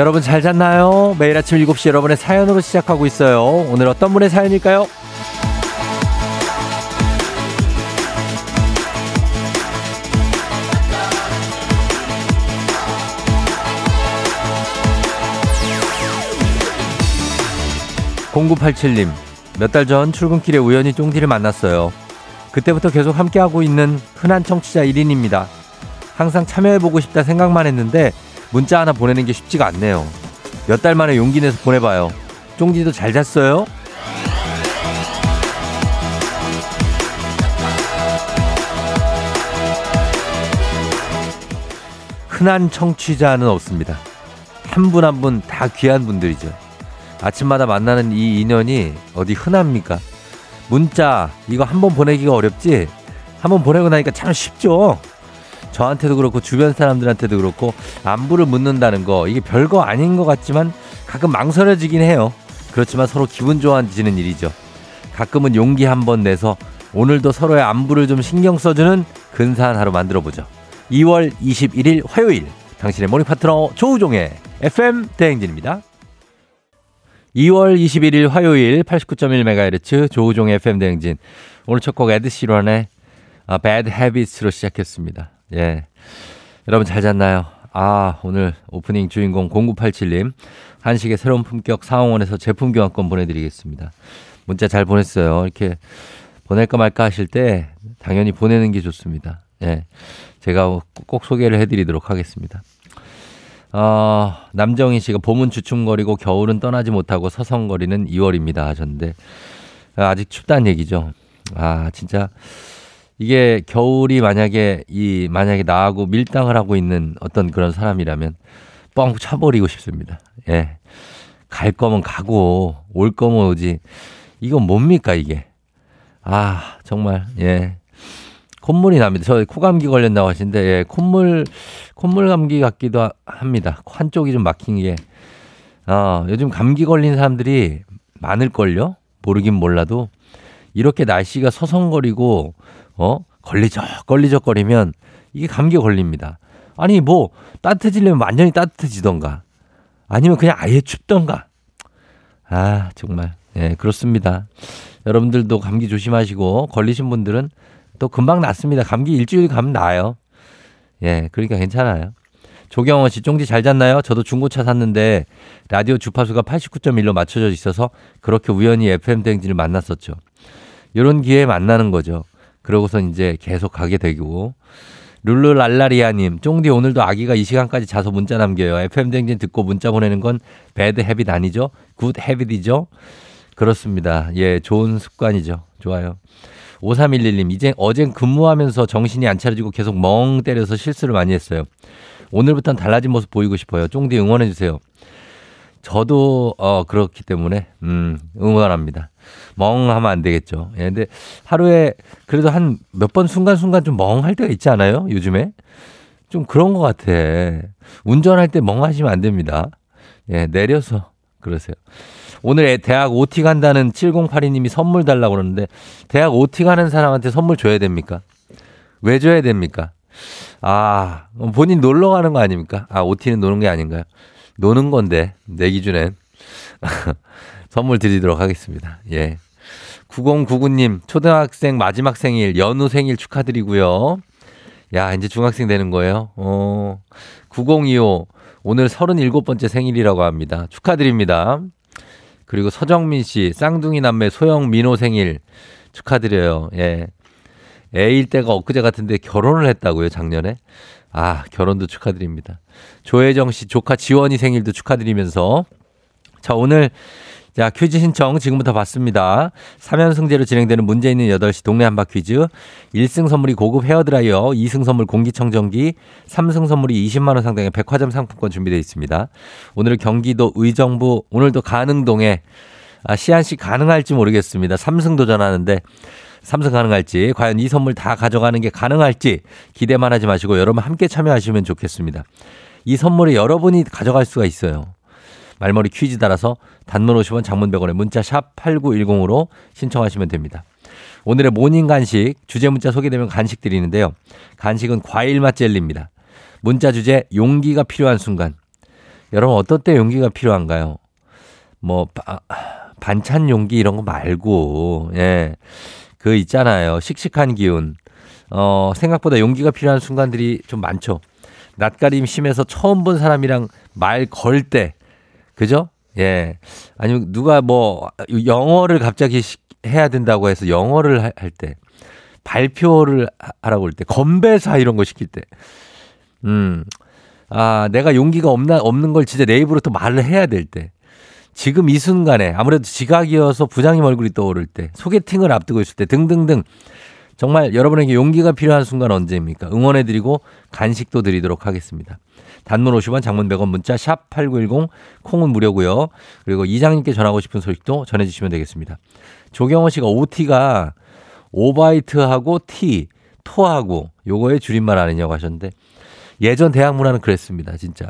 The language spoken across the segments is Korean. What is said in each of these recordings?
여러분 잘 잤나요? 매일 아침 7시 여러분의 사연으로 시작하고 있어요. 오늘 어떤 분의 사연일까요? 0987님, 몇 달 전 출근길에 우연히 쫑디를 만났어요. 그때부터 계속 함께하고 있는 흔한 청취자 1인입니다. 항상 참여해보고 싶다 생각만 했는데 문자 하나 보내는 게 쉽지가 않네요. 몇 달 만에 용기 내서 보내봐요. 쫑디도 잘 잤어요? 흔한 청취자는 없습니다. 한 분 한 분 다 귀한 분들이죠. 아침마다 만나는 이 인연이 어디 흔합니까? 문자 이거 한 번 보내기가 어렵지? 한 번 보내고 나니까 참 쉽죠? 저한테도 그렇고 주변 사람들한테도 그렇고 안부를 묻는다는 거 이게 별거 아닌 것 같지만 가끔 망설여지긴 해요. 그렇지만 서로 기분 좋아지는 일이죠. 가끔은 용기 한 번 내서 오늘도 서로의 안부를 좀 신경 써주는 근사한 하루 만들어 보죠. 2월 21일 화요일 당신의 morning 파트너 조우종의 FM 대행진입니다. 2월 21일 화요일 89.1MHz 조우종의 FM 대행진 오늘 첫 곡 에드 시런의 아, Bad Habits로 시작했습니다. 예. 여러분 잘 잤나요? 아, 오늘 오프닝 주인공 0987님 한식의 새로운 품격 상황원에서 제품 교환권 보내드리겠습니다. 문자 잘 보냈어요. 이렇게 보낼까 말까 하실 때 당연히 보내는 게 좋습니다. 예. 제가 꼭 소개를 해드리도록 하겠습니다. 어, 남정희 씨가 봄은 주춤거리고 겨울은 떠나지 못하고 서성거리는 2월입니다 하셨는데 아직 춥다는 얘기죠. 아, 진짜 이게 겨울이 만약에 이 만약에 나하고 밀당을 하고 있는 어떤 그런 사람이라면 뻥 쳐버리고 싶습니다. 예. 갈 거면 가고 올 거면 오지. 이건 뭡니까 이게? 아 정말 예. 콧물이 납니다. 저 코감기 걸렸다고 하시는데 예, 콧물 콧물 감기 같기도 합니다. 한쪽이 좀 막힌 게. 어, 요즘 감기 걸린 사람들이 많을걸요? 모르긴 몰라도 이렇게 날씨가 서성거리고 어? 걸리적 걸리적거리면 이게 감기 걸립니다. 아니 뭐 따뜻해지려면 완전히 따뜻해지던가 아니면 그냥 아예 춥던가. 아 정말 예 그렇습니다. 여러분들도 감기 조심하시고 걸리신 분들은 또 금방 낫습니다. 감기 일주일 가면 나아요. 예 그러니까 괜찮아요. 조경원 씨, 쫑디 잘 잤나요? 저도 중고차 샀는데 라디오 주파수가 89.1로 맞춰져 있어서 그렇게 우연히 FM 댕진을 만났었죠. 이런 기회에 만나는 거죠. 그러고서 이제 계속 가게 되고 룰루랄라리아님, 쫑디 오늘도 아기가 이 시간까지 자서 문자 남겨요. FM 댕진 듣고 문자 보내는 건 bad habit 아니죠? good habit이죠? 그렇습니다. 예, 좋은 습관이죠. 좋아요. 5311님, 이제 어젠 근무하면서 정신이 안 차려지고 계속 멍 때려서 실수를 많이 했어요. 오늘부터는 달라진 모습 보이고 싶어요. 쫑디 응원해주세요. 저도, 어, 그렇기 때문에, 음, 응원합니다. 멍하면 안 되겠죠. 예, 근데 하루에 그래도 한 몇 번 순간순간 좀 멍할 때가 있지 않아요? 요즘에? 좀 그런 것 같아. 운전할 때 멍하시면 안 됩니다. 예, 내려서 그러세요. 오늘 대학 OT 간다는 7082님이 선물 달라고 그러는데 대학 OT 가는 사람한테 선물 줘야 됩니까? 왜 줘야 됩니까? 아, 본인 놀러 가는 거 아닙니까? 아, OT는 노는 게 아닌가요? 노는 건데, 내 기준엔. 선물 드리도록 하겠습니다. 예. 9099님, 초등학생 마지막 생일, 연우 생일 축하드리고요. 야, 이제 중학생 되는 거예요. 어, 9025, 오늘 37번째 생일이라고 합니다. 축하드립니다. 그리고 서정민 씨, 쌍둥이 남매 소영 민호 생일 축하드려요. 예. 애일 때가 엊그제 같은데 결혼을 했다고요, 작년에. 아, 결혼도 축하드립니다. 조혜정 씨 조카 지원이 생일도 축하드리면서 자, 오늘 자, 퀴즈 신청 지금부터 받습니다. 3연승제로 진행되는 문제 있는 8시 동네 한바 퀴즈. 1승 선물이 고급 헤어드라이어, 2승 선물 공기청정기, 3승 선물이 20만원 상당의 백화점 상품권 준비되어 있습니다. 오늘 경기도 의정부, 오늘도 가능동에 아, 시안씨 가능할지 모르겠습니다. 3승 도전하는데 3승 가능할지, 과연 이 선물 다 가져가는 게 가능할지 기대만 하지 마시고 여러분 함께 참여하시면 좋겠습니다. 이 선물을 여러분이 가져갈 수가 있어요. 말머리 퀴즈 따라서 단문 50원 장문 100원에 문자 샵 8910으로 신청하시면 됩니다. 오늘의 morning 간식 주제 문자 소개되면 간식 드리는데요. 간식은 과일 맛 젤리입니다. 문자 주제 용기가 필요한 순간 여러분 어떤 때 용기가 필요한가요? 뭐 바, 반찬 용기 이런 거 말고 예. 그 있잖아요. 씩씩한 기운. 어, 생각보다 용기가 필요한 순간들이 좀 많죠. 낯가림 심해서 처음 본 사람이랑 말 걸 때. 그죠? 예. 아니면 누가 뭐 영어를 갑자기 해야 된다고 해서 영어를 할 때. 발표를 하라고 할 때. 건배사 이런 거 시킬 때. 음. 아, 내가 용기가 없나, 없는 걸 진짜 내 입으로 또 말을 해야 될 때. 지금 이 순간에 아무래도 지각이어서 부장님 얼굴이 떠오를 때, 소개팅을 앞두고 있을 때 등등등 정말 여러분에게 용기가 필요한 순간 언제입니까? 응원해 드리고 간식도 드리도록 하겠습니다. 단문 50원, 장문 100원, 문자 샵 8910, 콩은 무료고요. 그리고 이장님께 전하고 싶은 소식도 전해주시면 되겠습니다. 조경호 씨가 OT가 오바이트하고 T, 토하고 요거의 줄임말 아니냐고 하셨는데 예전 대학 문화는 그랬습니다. 진짜.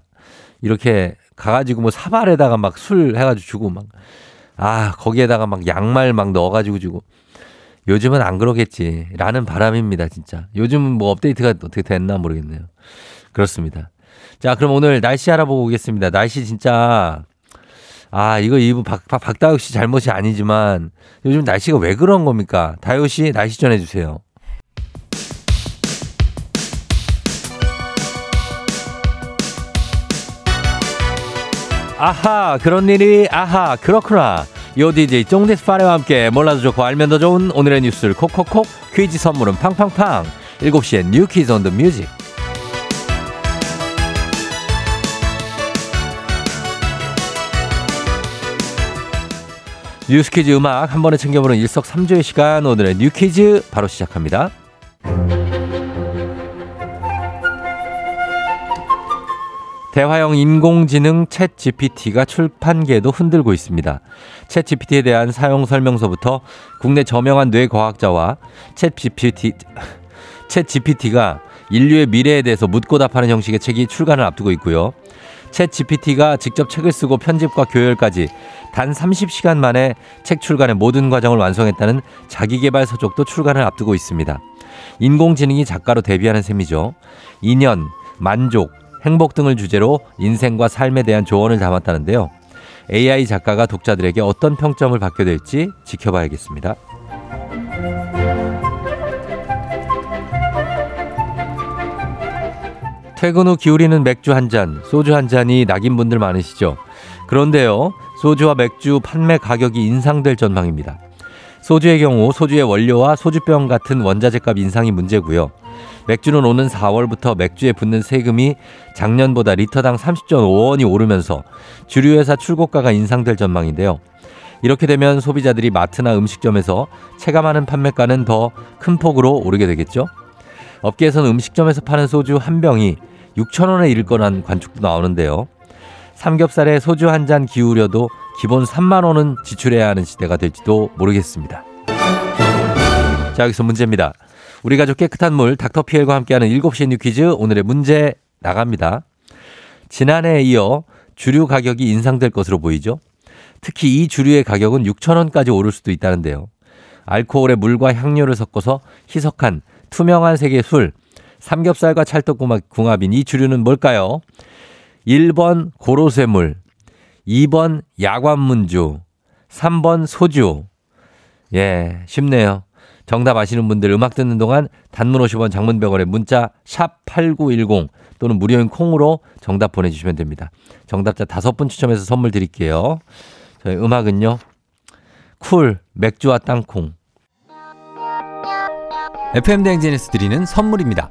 이렇게 가가지고 뭐 사발에다가 막 술 해가지고 주고 막, 아, 거기에다가 막 양말 막 넣어가지고 주고. 요즘은 안 그러겠지. 라는 바람입니다, 진짜. 요즘은 뭐 업데이트가 어떻게 됐나 모르겠네요. 그렇습니다. 자, 그럼 오늘 날씨 알아보고 오겠습니다. 날씨 진짜, 아, 이거 이부 박, 박, 박다혁 씨 잘못이 아니지만 요즘 날씨가 왜 그런 겁니까? 다효 씨, 날씨 전해 주세요. 아하, 그런 일이, 아하, 그렇구나. 요 DJ 쫑디스 파레와 함께 몰라도 좋고 알면 더 좋은 오늘의 뉴스를 콕콕콕 퀴즈 선물은 팡팡팡 7시엔 뉴 퀴즈 on the music 뉴스 퀴즈 음악 한 번에 챙겨보는 일석삼조의 시간 오늘의 뉴 퀴즈 바로 시작합니다. 대화형 인공지능 챗 GPT가 출판계도 흔들고 있습니다. 챗 GPT에 대한 사용 설명서부터 국내 저명한 뇌과학자와 챗 GPT, 챗 GPT가 인류의 미래에 대해서 묻고 답하는 형식의 책이 출간을 앞두고 있고요. 챗 GPT가 직접 책을 쓰고 편집과 교열까지 단 30시간 만에 책 출간의 모든 과정을 완성했다는 자기개발 서적도 출간을 앞두고 있습니다. 인공지능이 작가로 데뷔하는 셈이죠. 인연, 만족, 행복 등을 주제로 인생과 삶에 대한 조언을 담았다는데요. AI 작가가 독자들에게 어떤 평점을 받게 될지 지켜봐야겠습니다. 퇴근 후 기울이는 맥주 한 잔, 소주 한 잔이 낙인 분들 많으시죠? 그런데요, 소주와 맥주 판매 가격이 인상될 전망입니다. 소주의 경우 소주의 원료와 소주병 같은 원자재 값 인상이 문제고요. 맥주는 오는 4월부터 맥주에 붙는 세금이 작년보다 리터당 30.5원이 오르면서 주류회사 출고가가 인상될 전망인데요. 이렇게 되면 소비자들이 마트나 음식점에서 체감하는 판매가는 더 큰 폭으로 오르게 되겠죠. 업계에서는 음식점에서 파는 소주 한 병이 6천원에 이를 거란 관측도 나오는데요. 삼겹살에 소주 한 잔 기울여도 기본 3만 원은 지출해야 하는 시대가 될지도 모르겠습니다. 자, 여기서 문제입니다. 우리 가족 깨끗한 물 닥터피엘과 함께하는 7시 뉴 퀴즈 오늘의 문제 나갑니다. 지난해에 이어 주류 가격이 인상될 것으로 보이죠. 특히 이 주류의 가격은 6천원까지 오를 수도 있다는데요. 알코올에 물과 향료를 섞어서 희석한 투명한 색의 술, 삼겹살과 찰떡궁합인 이 주류는 뭘까요? 1번 고로쇠물, 2번 야관문주, 3번 소주. 예, 쉽네요. 정답 아시는 분들 음악 듣는 동안 단문 50원 장문 100원에 문자 샵 8910 또는 무료인 콩으로 정답 보내주시면 됩니다. 정답자 다섯 분 추첨해서 선물 드릴게요. 저희 음악은요. 쿨 맥주와 땅콩 FM 대행진에서 드리는 선물입니다.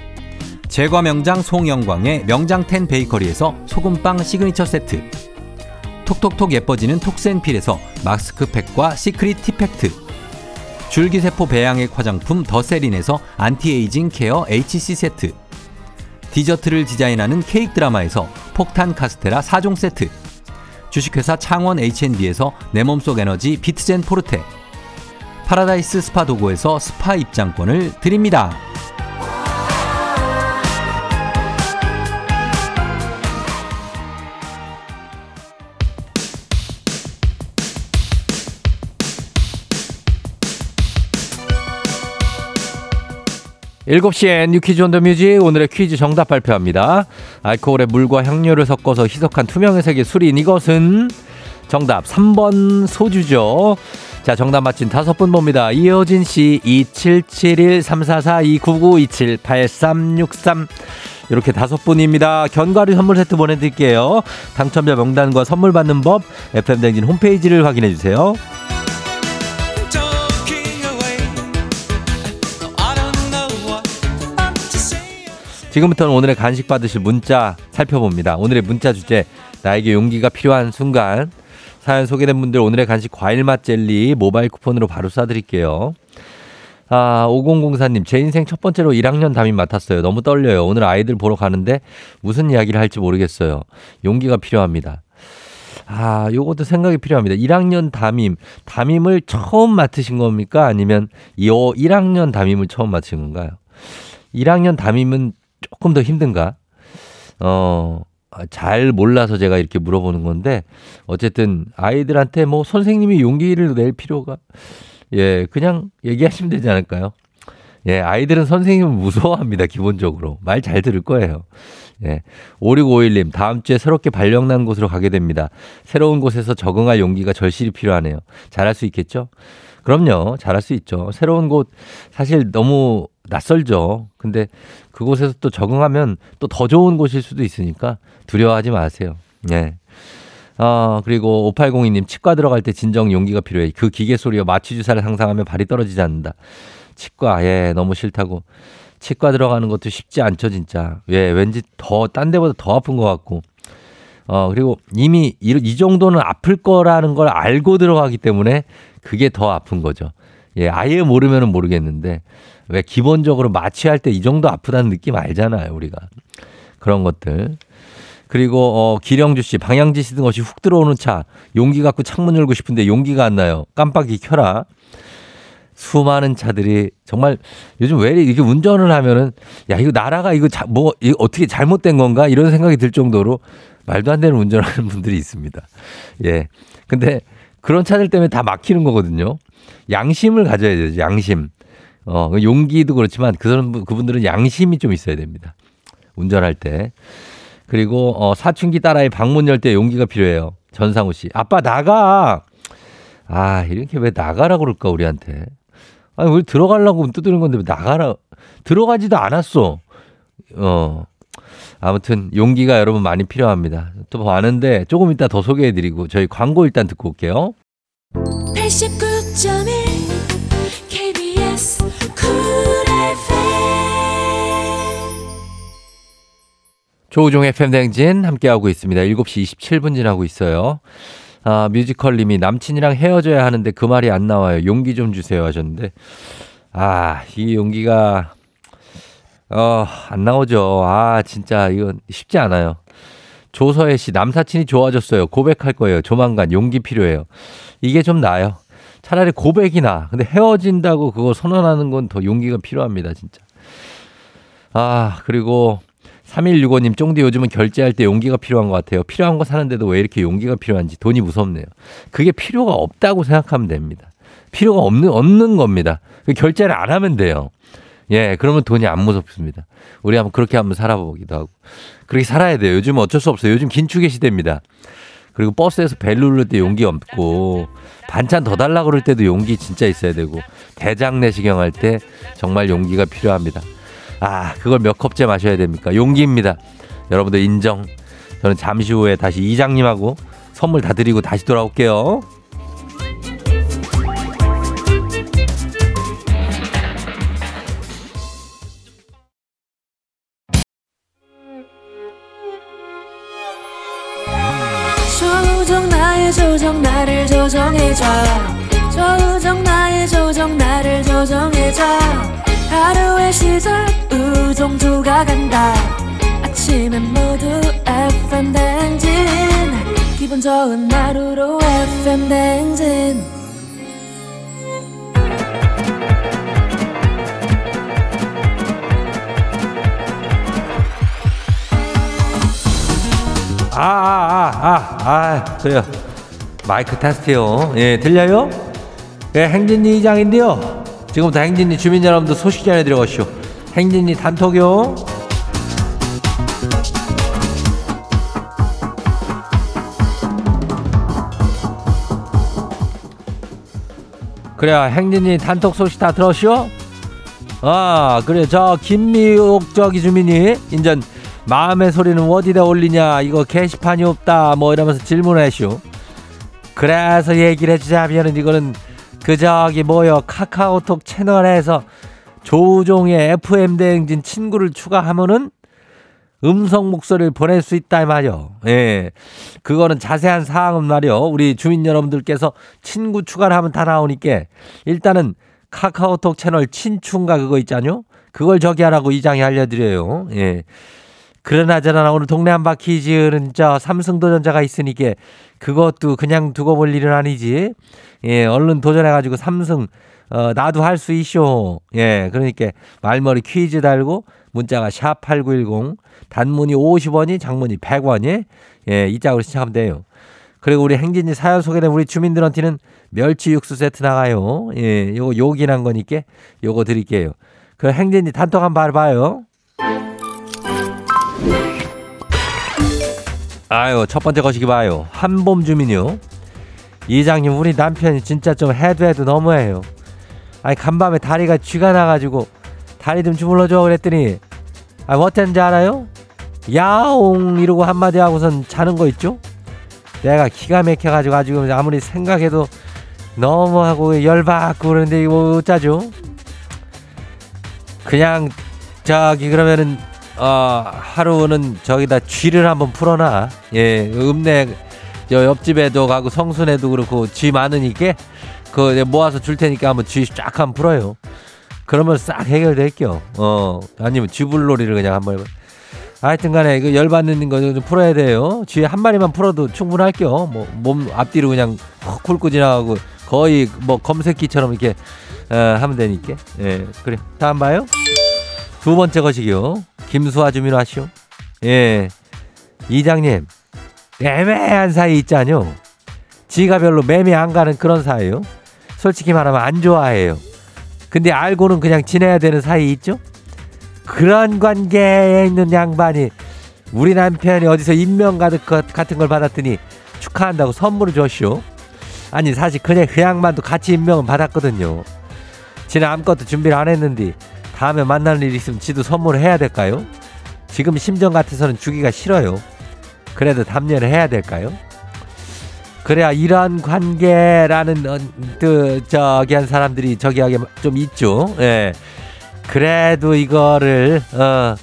제과 명장 송영광의 명장텐 베이커리에서 소금빵 시그니처 세트. 톡톡톡 예뻐지는 톡센필에서 마스크팩과 시크릿 티팩트. 줄기세포 배양액 화장품 더세린에서 anti-aging care HC 세트. 디저트를 디자인하는 케이크 드라마에서 폭탄 카스테라 4종 세트. 주식회사 창원 H&B에서 내 몸속 에너지 비트젠 포르테. 파라다이스 스파 도고에서 스파 입장권을 드립니다. 일곱 시에 You Quiz on the Music 오늘의 퀴즈 정답 발표합니다. 알코올에 물과 향료를 섞어서 희석한 투명의 세계 술인 이것은 정답 3번 소주죠. 자, 정답 맞힌 다섯 분 봅니다. 이효진 씨, 2771, 344, 299, 27, 8363. 이렇게 다섯 분입니다. 견과류 선물 세트 보내드릴게요. 당첨자 명단과 선물 받는 법, FM댕진 홈페이지를 확인해 주세요. 지금부터는 오늘의 간식 받으실 문자 살펴봅니다. 오늘의 문자 주제, 나에게 용기가 필요한 순간. 사연 소개된 분들 오늘의 간식 과일 맛 젤리 모바일 쿠폰으로 바로 쏴드릴게요. 아, 5004님, 제 인생 첫 번째로 1학년 담임 맡았어요. 너무 떨려요. 오늘 아이들 보러 가는데 무슨 이야기를 할지 모르겠어요. 용기가 필요합니다. 아, 요것도 생각이 필요합니다. 1학년 담임, 담임을 처음 맡으신 겁니까? 아니면 이 1학년 담임을 처음 맡으신 건가요? 1학년 담임은 조금 더 힘든가? 어, 잘 몰라서 제가 이렇게 물어보는 건데, 어쨌든 아이들한테 뭐 선생님이 용기를 낼 필요가, 예, 그냥 얘기하시면 되지 않을까요? 예, 아이들은 선생님을 무서워합니다, 기본적으로. 말 잘 들을 거예요. 예. 5651님, 다음 주에 새롭게 발령난 곳으로 가게 됩니다. 새로운 곳에서 적응할 용기가 절실히 필요하네요. 잘할 수 있겠죠? 그럼요. 잘할 수 있죠. 새로운 곳, 사실 너무 낯설죠. 근데 그곳에서 또 적응하면 또 더 좋은 곳일 수도 있으니까 두려워하지 마세요. 예. 어, 그리고 5802님, 치과 들어갈 때 진정 용기가 필요해. 그 기계 소리와 마취 주사를 상상하면 발이 떨어지지 않는다. 치과, 예, 너무 싫다고. 치과 들어가는 것도 쉽지 않죠, 진짜. 예, 왠지 더, 딴 데보다 더 아픈 것 같고. 어, 그리고 이미 이, 이 정도는 아플 거라는 걸 알고 들어가기 때문에 그게 더 아픈 거죠. 예, 아예 모르면은 모르겠는데 왜 기본적으로 마취할 때 이 정도 아프다는 느낌 알잖아요, 우리가. 그런 것들. 그리고 어 기령주 씨 방향지 시든 것이 훅 들어오는 차 용기 갖고 창문 열고 싶은데 용기가 안 나요. 깜빡이 켜라. 수많은 차들이 정말 요즘 왜 이렇게 운전을 하면은 야 이거 나라가 이거 자, 뭐 이거 어떻게 잘못된 건가 이런 생각이 들 정도로 말도 안 되는 운전하는 분들이 있습니다. 예. 근데 그런 차들 때문에 다 막히는 거거든요. 양심을 가져야 되죠. 양심. 어, 그 용기도 그렇지만 그 사람 그분들은 양심이 좀 있어야 됩니다. 운전할 때. 그리고 어, 사춘기 딸아이 방문 열 때 용기가 필요해요. 전상우 씨. 아빠 나가. 아, 이렇게 왜 나가라고 그럴까 우리한테. 아니, 우리 들어가려고 두드는 건데 왜 나가라. 들어가지도 않았어. 어. 아무튼 용기가 여러분 많이 필요합니다. 또 많은데 조금 이따 더 소개해 드리고 저희 광고 일단 듣고 올게요. 89.1 조우종 FM 댕진 함께하고 있습니다. 7시 27분 지나고 있어요. 아, 뮤지컬 님이 남친이랑 헤어져야 하는데 그 말이 안 나와요. 용기 좀 주세요 하셨는데, 아, 이 용기가, 어, 안 나오죠. 아, 진짜 이건 쉽지 않아요. 조서혜 씨, 남사친이 좋아졌어요. 고백할 거예요. 조만간 용기 필요해요. 이게 좀 나아요. 차라리 고백이나. 근데 헤어진다고 그거 선언하는 건 더 용기가 필요합니다, 진짜. 아, 그리고 3165님, 쫑디 요즘은 결제할 때 용기가 필요한 것 같아요. 필요한 거 사는데도 왜 이렇게 용기가 필요한지 돈이 무섭네요. 그게 필요가 없다고 생각하면 됩니다. 필요가 없는, 없는 겁니다. 그 결제를 안 하면 돼요. 예, 그러면 돈이 안 무섭습니다. 우리 한번 그렇게 한번 살아보기도 하고. 그렇게 살아야 돼요. 요즘 어쩔 수 없어요. 요즘 긴축의 시대입니다. 그리고 버스에서 벨 누를 때 용기 없고 반찬 더 달라 그럴 때도 용기 진짜 있어야 되고 대장 내시경 할 때 정말 용기가 필요합니다. 아, 그걸 몇 컵째 마셔야 됩니까? 용기입니다. 여러분들 인정. 저는 잠시 후에 다시 이장님하고 선물 다 드리고 다시 돌아올게요. 조정 나의 조정 나를 조정해줘 조정 나의 조정 나를 조정해줘 하루의 시절 우정조가 간다 아침엔 모두 FM 댕진 기분 좋은 하루로 FM 댕진 아, 아, 아, 아, 아, 저요. 마이크 테스트요. 예, 들려요? 예, 행진이 이장인데요. 지금부터 행진이 주민 여러분들 소식 전해드려 가시오. 행진이 단톡요. 그래야 행진이 단톡 소식 다 들었시오? 아, 그래. 저 김미옥 저기 주민이 인전 마음의 소리는 어디다 올리냐 이거 게시판이 없다 뭐 이러면서 질문하시오 그래서 얘기를 해주자면은 이거는 그 저기 뭐요 카카오톡 채널에서 조종의 FM 대행진 친구를 추가하면은 음성 목소리를 보낼 수 있다 이 말이요. 예. 그거는 자세한 사항은 말이요. 우리 주민 여러분들께서 친구 추가를 하면 다 나오니까 일단은 카카오톡 채널 친추인가 그거 있잖요. 그걸 저기 하라고 이장이 알려드려요. 예. 그러나 저나 오늘 동네 한 바퀴즈는 저 삼성도전자가 있으니까 그것도 그냥 두고 볼 일은 아니지. 예, 얼른 도전해가지고 삼성, 어, 나도 할 수 있쇼. 예, 그러니까 말머리 퀴즈 달고 문자가 샵8910 단문이 50원이 장문이 100원이 예, 이 짝으로 시작하면 돼요. 그리고 우리 행진이 사연 소개된 우리 주민들한테는 멸치 육수 세트 나가요. 예, 요거 요긴한 거니까 요거 드릴게요. 그 행진이 단톡 한번 봐요. 아유, 첫 번째 거시기 봐요. 한봄 주민요. 이장님, 우리 남편이 진짜 좀 해도 해도 너무해요. 아니, 간밤에 다리가 쥐가 나가지고 다리 좀 주물러줘 그랬더니, 아, 뭐 어땠는지 알아요? 야옹! 이러고 한마디 하고선 자는 거 있죠? 내가 기가 막혀가지고 아주 아무리 생각해도 너무하고 열받고 그러는데 이거 어쩌죠? 그냥 저기 그러면은 어, 하루는 저기다 쥐를 한번 풀어놔. 예, 읍내 저 옆집에도 가고 성순에도 그렇고 쥐 많으니까 그 모아서 줄 테니까 한번 쥐 쫙 한번 풀어요. 그러면 싹 해결될게요. 어, 아니면 쥐불놀이를 그냥 한번 해봐. 하여튼 간에 그 열받는 거 좀 풀어야 돼요. 쥐 한 마리만 풀어도 충분할게요. 뭐, 몸 앞뒤로 그냥 훑고 지나가고 거의 뭐 검색기처럼 이렇게 어, 하면 되니까. 예, 그래. 다음 봐요. 두 번째 것이요. 김수아 주민 하시오. 예. 이장님, 애매한 사이 있잖요. 지가 별로 매매 안 가는 그런 사이요. 솔직히 말하면 안 좋아해요. 근데 알고는 그냥 지내야 되는 사이 있죠? 그런 관계에 있는 양반이 우리 남편이 어디서 인명 가득 같은 걸 받았더니 축하한다고 선물을 줬쇼. 아니 사실 그냥 그 양반도 같이 임명은 받았거든요. 지는 아무것도 준비를 안 했는데 다음에 만날 일 있으면 지도 선물을 해야 될까요? 지금 심정 같아서는 주기가 싫어요. 그래도 담례를 해야 될까요? 그래야 이런 관계라는 어, 그 저기 한 사람들이 저기 하게 좀 있죠. 예. 그래도 이거를 어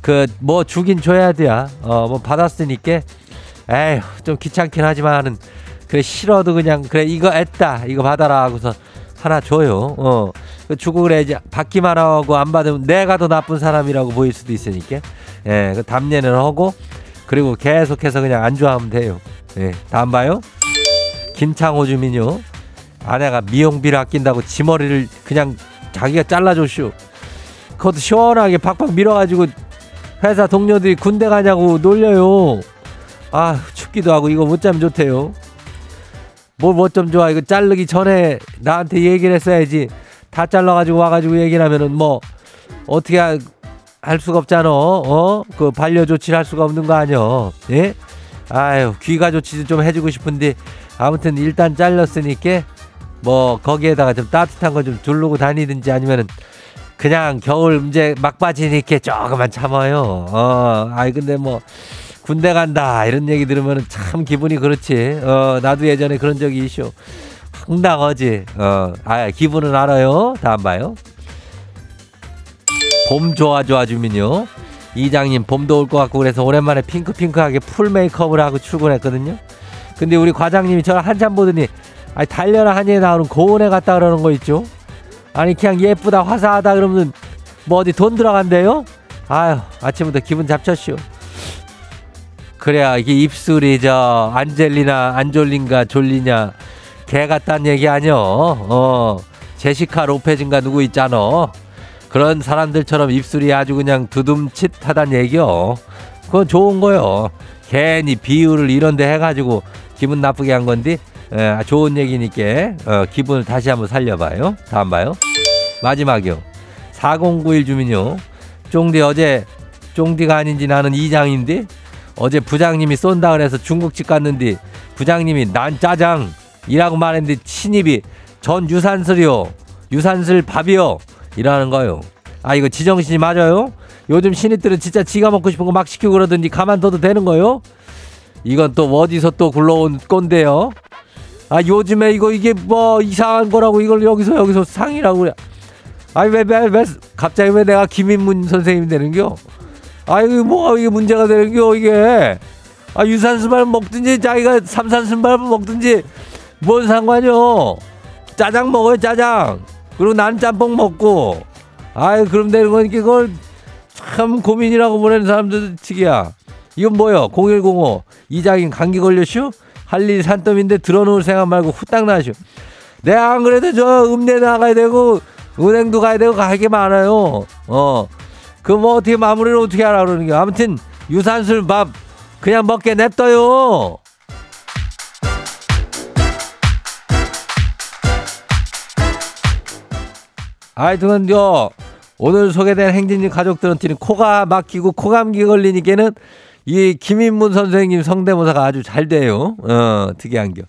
그 뭐 주긴 줘야 돼야. 어뭐 받았으니까 에휴 좀 귀찮긴 하지만은 그래 싫어도 그냥 그래 이거 했다 이거 받아라 하고서 하나 줘요. 어. 그 주고 그래 이제 받기만 하고 안 받으면 내가 더 나쁜 사람이라고 보일 수도 있으니까. 예. 그 담례는 하고 그리고 계속해서 그냥 안 좋아하면 돼요. 예. 다음 봐요. 김창호 주민요. 아내가 미용비를 아낀다고 지 머리를 그냥 자기가 잘라줬쇼. 그것도 시원하게 팍팍 밀어가지고 회사 동료들이 군대 가냐고 놀려요. 아 춥기도 하고 이거 못 자면 좋대요. 뭘뭐좀 좋아. 이거 자르기 전에 나한테 얘기를 했어야지. 다 잘라가지고 와가지고 얘기를 하면은 뭐 어떻게 할, 할 수가 없잖아. 어그 반려 조치를 할 수가 없는 거 아니여 예? 아유 귀가 조치도 좀 해주고 싶은데 아무튼 일단 잘랐으니까 뭐 거기에다가 좀 따뜻한 거 좀 두르고 다니든지 아니면은 그냥 겨울 이제 막바지니까 조금만 참아요. 어. 아이 근데 뭐 군대 간다 이런 얘기 들으면 참 기분이 그렇지. 어 나도 예전에 그런 적이 있쇼. 황당하지. 어 아 기분은 알아요. 다음 봐요. 봄 좋아 좋아 주민요. 이장님 봄도 올 것 같고 그래서 오랜만에 핑크핑크하게 풀 메이크업을 하고 출근했거든요. 근데 우리 과장님이 저를 한참 보더니 아니 달려라 한예에 나오는 고운에 갔다 그러는 거 있죠. 아니 그냥 예쁘다 화사하다 그러면 뭐 어디 돈 들어간대요? 아유 아침부터 기분 잡쳤쇼. 그래야 이게 입술이 저 안젤리나 안졸린가 졸리냐. 개 같다는 얘기 아니여. 어 제시카 로페즈인가 누구 있잖아. 그런 사람들처럼 입술이 아주 그냥 두둠칫하단 얘기여. 그건 좋은 거요 괜히 비율을 이런데 해가지고 기분 나쁘게 한 건데 에, 좋은 얘기니까 어, 기분을 다시 한번 살려봐요. 다음 봐요. 마지막이요. 4091 주민요. 쫑디 어제 쫑디가 아닌지 나는 이장인데 어제 부장님이 쏜다 그래서 중국집 갔는데 부장님이 난 짜장 이라고 말했는데 친입이 전 유산슬이요. 유산슬 밥이요. 이라는 거요. 아 이거 지정신이 맞아요? 요즘 신입들은 진짜 지가 먹고 싶은 거 막 시키고 그러든지 가만둬도 되는 거요? 이건 또 어디서 또 굴러온 꼰대요? 아 요즘에 이거 이게 뭐 이상한 거라고 이걸 여기서 여기서 상이라고 그래. 아니 왜, 왜, 왜 갑자기 왜 내가 김인문 선생님이 되는겨 아이고 뭐가 이게 문제가 되는겨 이게? 아 유산슬밥 먹든지 자기가 삼산슬밥 먹든지 뭔 상관이요? 짜장 먹어요 짜장. 그리고 난 짬뽕 먹고. 아이 그럼 되는 거니까 그걸 참 고민이라고 보내는 사람들 측이야. 이건 뭐요? 0105 이장인 감기 걸렸슈? 할일 산더미인데 들어놓을 생각 말고 후딱 나슈 내가 안 그래도 저 읍내 나가야 되고 은행도 가야 되고 갈게 많아요. 어 그 뭐 어떻게 마무리를 어떻게 하라 그러는 게 아무튼 유산슬 밥 그냥 먹게 냅둬요. 하여튼요 오늘 소개된 행진이 가족들한테는 코가 막히고 코감기 걸리니까는 이 김인문 선생님 성대모사가 아주 잘 돼요. 어 특이한 겨.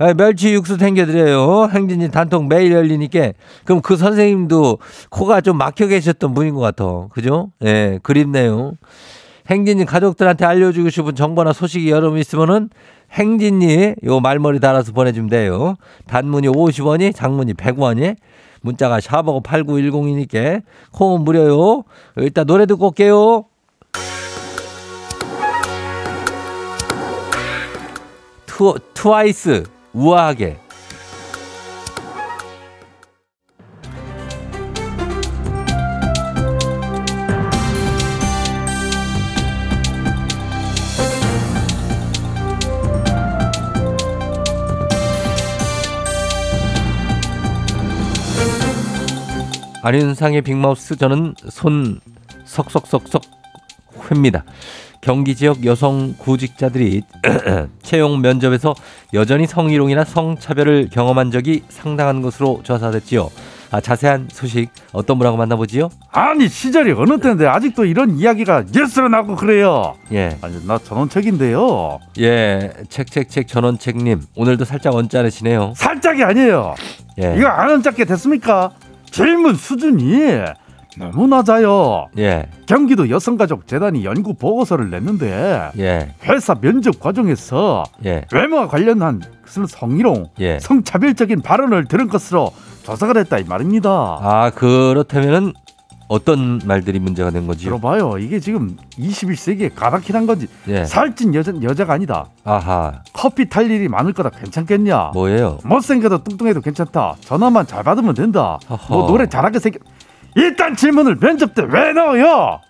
아, 멸치 육수 챙겨드려요. 행진이 단통 매일 열리니까. 그럼 그 선생님도 코가 좀 막혀 계셨던 분인 것 같아. 그죠? 예, 그립네요. 행진이 가족들한테 알려주고 싶은 정보나 소식이 분 있으면은 행진이 요 말머리 달아서 보내주면 돼요. 단문이 50원이, 장문이 100원이. 문자가 샵하고 8910이니까 콩은 무료요. 일단 노래 듣고 올게요. 투, 트와이스 우아하게 안윤상의 빅마우스 저는 손 석석석석 회입니다. 경기 지역 여성 구직자들이 채용 면접에서 여전히 성희롱이나 성차별을 경험한 적이 상당한 것으로 조사됐지요. 아, 자세한 소식 어떤 분하고 만나보지요? 아니 시절이 어느 때인데 아직도 이런 이야기가 예스로 나고 그래요. 예, 아니 나 전원책인데요. 예, 책책책 전원책님 오늘도 살짝 언짢으시네요. 살짝이 아니에요. 예, 이거 안 언짢게 됐습니까? 질문 수준이 너무 낮아요. 예, 경기도 여성가족재단이 연구 보고서를 냈는데 예, 회사 면접 과정에서 예, 외모와 관련한 성희롱, 예. 성차별적인 발언을 들은 것으로 조사가 됐다 이 말입니다. 아 그렇다면은 어떤 말들이 문제가 된 거지요? 들어봐요. 이게 지금 21세기에 가닥히난 건지 예, 살찐 여자, 여자가 아니다. 아하, 커피 탈 일이 많을 거다 괜찮겠냐? 뭐예요? 못생겨도 뚱뚱해도 괜찮다. 전화만 잘 받으면 된다. 허허. 뭐 노래 잘하게 생겨. 일단 질문을 면접 때 왜 넣어요?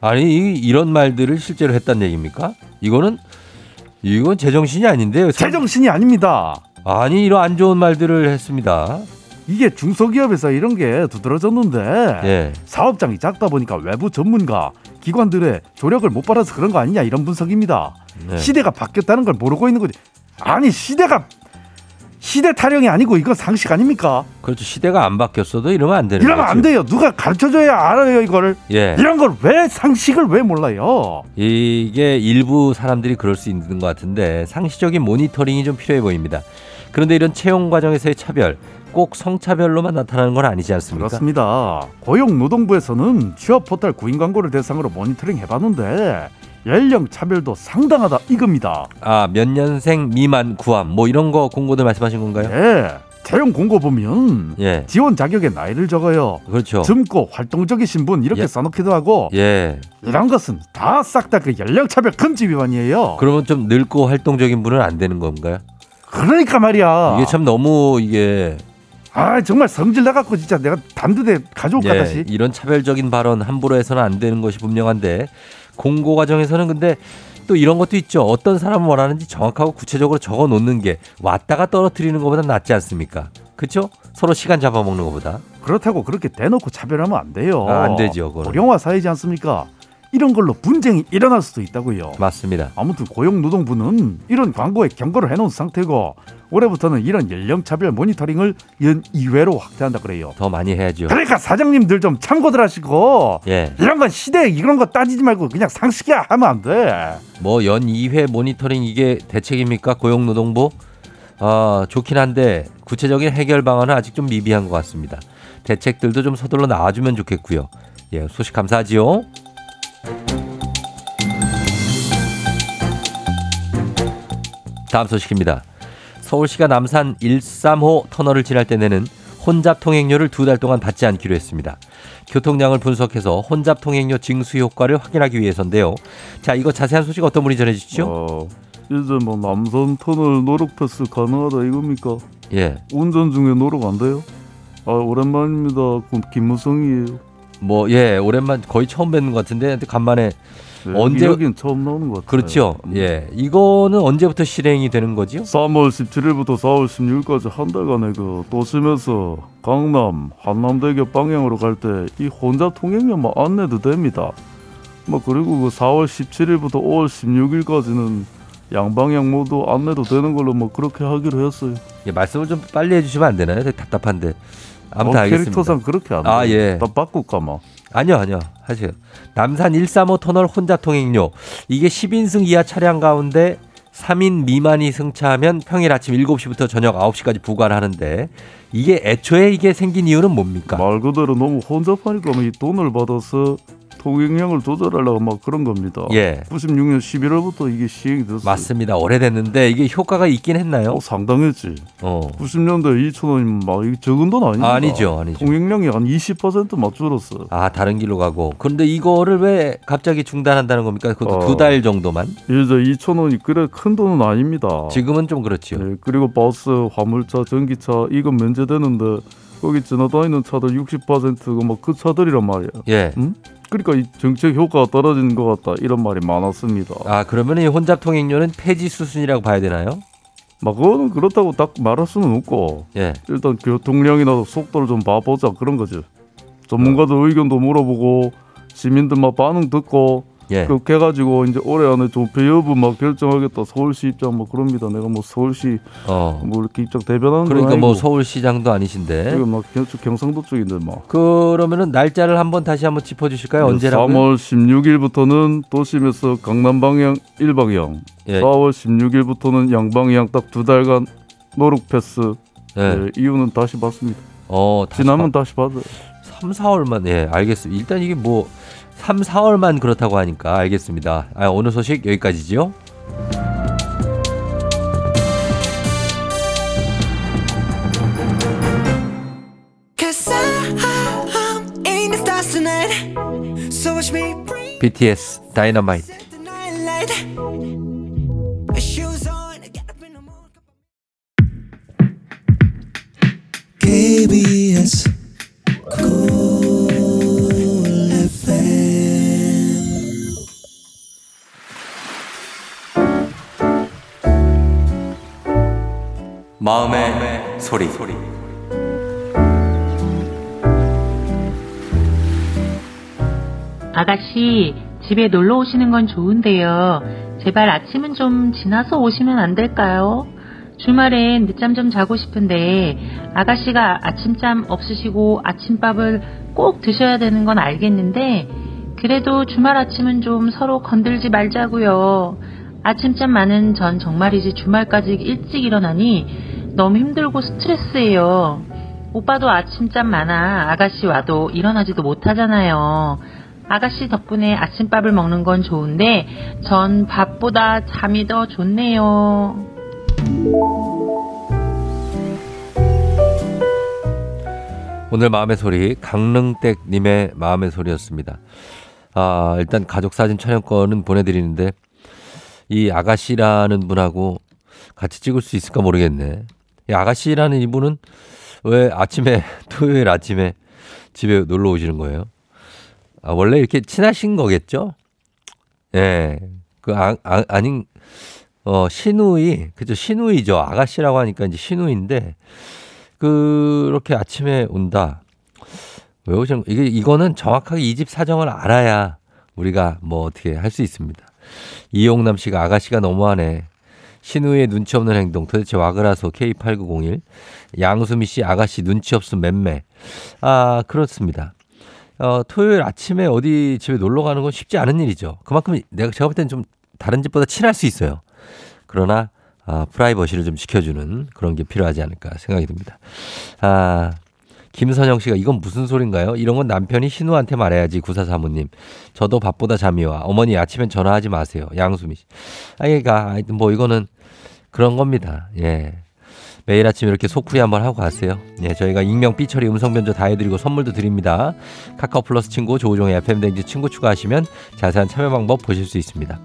아니 이- 이런 말들을 실제로 했단 얘기입니까? 이거는 이건 제정신이 아닌데요. 제정신이 아닙니다. 아니 이런 안 좋은 말들을 했습니다. 이게 중소기업에서 이런 게 두드러졌는데 예. 사업장이 작다 보니까 외부 전문가 기관들의 조력을 못 받아서 그런 거 아니냐 이런 분석입니다. 네. 시대가 바뀌었다는 걸 모르고 있는 거지. 아니 시대가 시대 타령이 아니고 이건 상식 아닙니까? 그렇죠. 시대가 안 바뀌었어도 이러면 안 되는 이러면 거죠. 안 돼요. 누가 가르쳐줘야 알아요 이거를. 예. 이런 걸 왜 상식을 왜 몰라요? 이게 일부 사람들이 그럴 수 있는 것 같은데 상시적인 모니터링이 좀 필요해 보입니다. 그런데 이런 채용 과정에서의 차별 꼭 성차별로만 나타나는 건 아니지 않습니까? 그렇습니다. 고용노동부에서는 취업 포털 구인 광고를 대상으로 모니터링 해봤는데 연령 차별도 상당하다 이겁니다. 아, 몇 년생 미만 구함 뭐 이런 거 공고들 말씀하신 건가요? 예. 채용 공고 보면 예. 지원 자격에 나이를 적어요. 그렇죠. 젊고 활동적이신 분 이렇게 예. 써놓기도 하고 예. 이런 것은 다 싹 다 그 연령 차별 금지 위반이에요. 그러면 좀 늙고 활동적인 분은 안 되는 건가요? 그러니까 말이야. 이게 참 너무 이게 아 정말 성질 나갖고 진짜 내가 단두대 가져올까 예, 다시. 이런 차별적인 발언 함부로 해서는 안 되는 것이 분명한데 공고 과정에서는 근데 또 이런 것도 있죠. 어떤 사람은 원하는지 정확하고 구체적으로 적어 놓는 게 왔다가 떨어뜨리는 것보다 낫지 않습니까? 그렇죠? 서로 시간 잡아먹는 것보다. 그렇다고 그렇게 대놓고 차별하면 안 돼요. 아, 안 되죠, 그거는. 고령화 사회지 않습니까? 이런 걸로 분쟁이 일어날 수도 있다고요. 맞습니다. 아무튼 고용노동부는 이런 광고에 경고를 해놓은 상태고 올해부터는 이런 연령차별 모니터링을 연 2회로 확대한다 그래요. 더 많이 해야죠. 그러니까 사장님들 좀 참고들 하시고 예. 이런 건 시대 이런 거 따지지 말고 그냥 상식이야 하면 안 돼. 뭐 연 2회 모니터링 이게 대책입니까? 고용노동부? 아, 좋긴 한데 구체적인 해결 방안은 아직 좀 미비한 것 같습니다. 대책들도 좀 서둘러 나와주면 좋겠고요. 예, 소식 감사하지요. 다음 소식입니다. 서울시가 남산 135 터널을 지날 때 내는 혼잡 통행료를 두 달 동안 받지 않기로 했습니다. 교통량을 분석해서 혼잡 통행료 징수 효과를 확인하기 위해서인데요. 자, 이거 자세한 소식 어떤 분이 전해 주시죠? 어, 이제 뭐 남선 터널 노력 패스 가능하다 이겁니까? 예, 운전 중에 노력 안 돼요? 아 오랜만입니다. 그 김무성이에요. 뭐 예, 오랜만 거의 처음 뵙는 것 같은데 간만에 네, 언제- 여긴 처음 나오는 것 같아요. 그렇죠. 예, 이거는 언제부터 실행이 되는 거지요? 3월 17일부터 4월 16일까지 한 달간의 그 도심에서 강남 한남대교 방향으로 갈 때 이 혼자 통행료만 안내도 됩니다. 뭐 그리고 그 4월 17일부터 5월 16일까지는 양방향 모두 안내도 되는 걸로 뭐 그렇게 하기로 했어요. 예, 말씀을 좀 빨리 해주시면 안 되나요? 답답한데. 아무튼 어, 알겠습니다. 캐릭터상 그렇게 안 돼. 아, 예. 나 바꿀까 뭐. 아니요, 아니요. 하세요. 남산 135 터널 혼잡 통행료. 이게 10인승 이하 차량 가운데 3인 미만이 승차하면 평일 아침 7시부터 저녁 9시까지 부과하는데 이게 애초에 이게 생긴 이유는 뭡니까? 말 그대로 너무 혼잡하니까 뭐이 돈을 받아서 통행량을 조절하려고 막 그런 겁니다. 예. 96년 11월부터 이게 시행이 됐어요. 맞습니다. 오래됐는데 이게 효과가 있긴 했나요? 어, 상당했지. 어. 90년대 2천 원이면 막 이게 적은 돈 아닙니다. 아니죠, 아니죠. 통행량이 한 20%만 줄었어. 아, 다른 길로 가고. 그런데 이거를 왜 갑자기 중단한다는 겁니까? 그것도 어. 두달 정도만? 이제 2천 원이 그래 큰 돈은 아닙니다. 지금은 좀 그렇죠. 네, 그리고 버스, 화물차, 전기차 이건 면제되는데 거기 지나다니는 차들 60%가 뭐그 차들이란 말이야. 예. 음? 그러니까 이 정책 효과가 떨어지는 것 같다 이런 말이 많았습니다. 아, 그러면 이 혼잡 통 행료는 폐지 수순이라고 봐야 되나요? 막 그거는 그렇다고 딱 말할 수는 없고 예. 일단 교통량이나 속도를 좀 봐보자 그런 거지. 전문가들 의견도 물어보고 시민들만 반응 듣고 예. 그렇게 해가지고 이제 올해 안에 조폐 여부 막 결정하겠다 서울시 입장 뭐 그럽니다. 내가 뭐 서울시 어. 뭐 이렇게 입장 대변하는 그러니까 건뭐 서울시장도 아니신데. 이거 막 경- 경상도 쪽인데 막 그러면은 날짜를 한번 다시 한번 짚어 주실까요? 언제라고요? 3월 16일부터는 도심에서 강남 방향 1방향 예. 4월 16일부터는 양방향 딱 두 달간 노룩 패스 예. 네, 이유는 다시 받습니다. 어, 다시 지나면 다시 받아요. 3, 4월만 예, 알겠습니다. 일단 이게 뭐 3, 4월만 그렇다고 하니까 알겠습니다. 아, 오늘 소식 여기까지지요. BTS 다이너마이트. the 마음의 소리. 아가씨, 집에 놀러 오시는 건 좋은데요. 제발 아침은 좀 지나서 오시면 안 될까요? 주말엔 늦잠 좀 자고 싶은데 아가씨가 아침잠 없으시고 아침밥을 꼭 드셔야 되는 건 알겠는데 그래도 주말 아침은 좀 서로 건들지 말자고요. 아침잠 많은 전 정말이지 주말까지 일찍 일어나니 너무 힘들고 스트레스예요. 오빠도 아침잠 많아 아가씨 와도 일어나지도 못하잖아요. 아가씨 덕분에 아침밥을 먹는 건 좋은데 전 밥보다 잠이 더 좋네요. 오늘 마음의 소리 강릉댁 님의 마음의 소리였습니다. 아 일단 가족 사진 촬영권은 보내 드리는데 이 아가씨라는 분하고 같이 찍을 수 있을까 모르겠네. 이 아가씨라는 이분은 왜 아침에 토요일 아침에 집에 놀러 오시는 거예요? 아, 원래 이렇게 친하신 거겠죠? 예. 그 아, 아, 아닌 어 신우이 그죠 신우이죠 아가씨라고 하니까 이제 신우인데 그렇게 아침에 온다. 왜 오시는 거? 이게 이거는 정확하게 이 집 사정을 알아야 우리가 뭐 어떻게 할 수 있습니다. 이용남 씨가 아가씨가 너무하네. 신우의 눈치 없는 행동 도대체 와그라서 K8901 양수미 씨 아가씨 눈치 없음 맴매 아 그렇습니다. 어, 토요일 아침에 어디 집에 놀러 가는 건 쉽지 않은 일이죠. 그만큼 내가 제가 볼 때는 좀 다른 집보다 친할 수 있어요. 그러나 아, 프라이버시를 좀 지켜주는 그런 게 필요하지 않을까 생각이 듭니다. 아, 김선영 씨가 이건 무슨 소린가요? 이런 건 남편이 신우한테 말해야지 구사 사모님. 저도 밥보다 잠이 와. 어머니 아침엔 전화하지 마세요. 양수미 씨. 아이가 하여튼 뭐 이거는 그런 겁니다. 예. 매일 아침 이렇게 소쿠리 한번 하고 가세요. 예, 저희가 익명 삐처리 음성 변조 다 해드리고 선물도 드립니다. 카카오 플러스 친구 조우종의 FM 댕지 친구 추가하시면 자세한 참여 방법 보실 수 있습니다.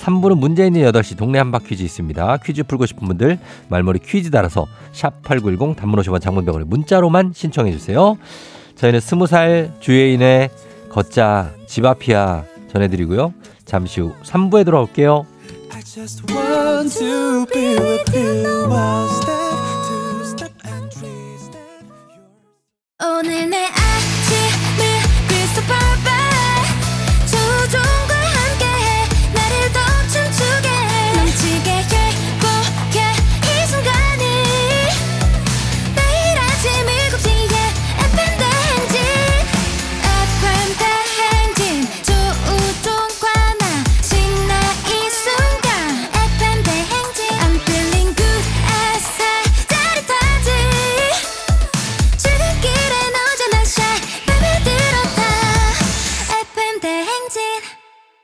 3부는 문제 있는 8시 동네 한바 퀴즈 있습니다. 퀴즈 풀고 싶은 분들 말머리 퀴즈 달아서 샵 8910 단문 50원 장문병원에 문자로만 신청해 주세요. 저희는 20살 주예인의 걷자 집 앞이야 전해드리고요. 잠시 후 3부에 돌아올게요. I just want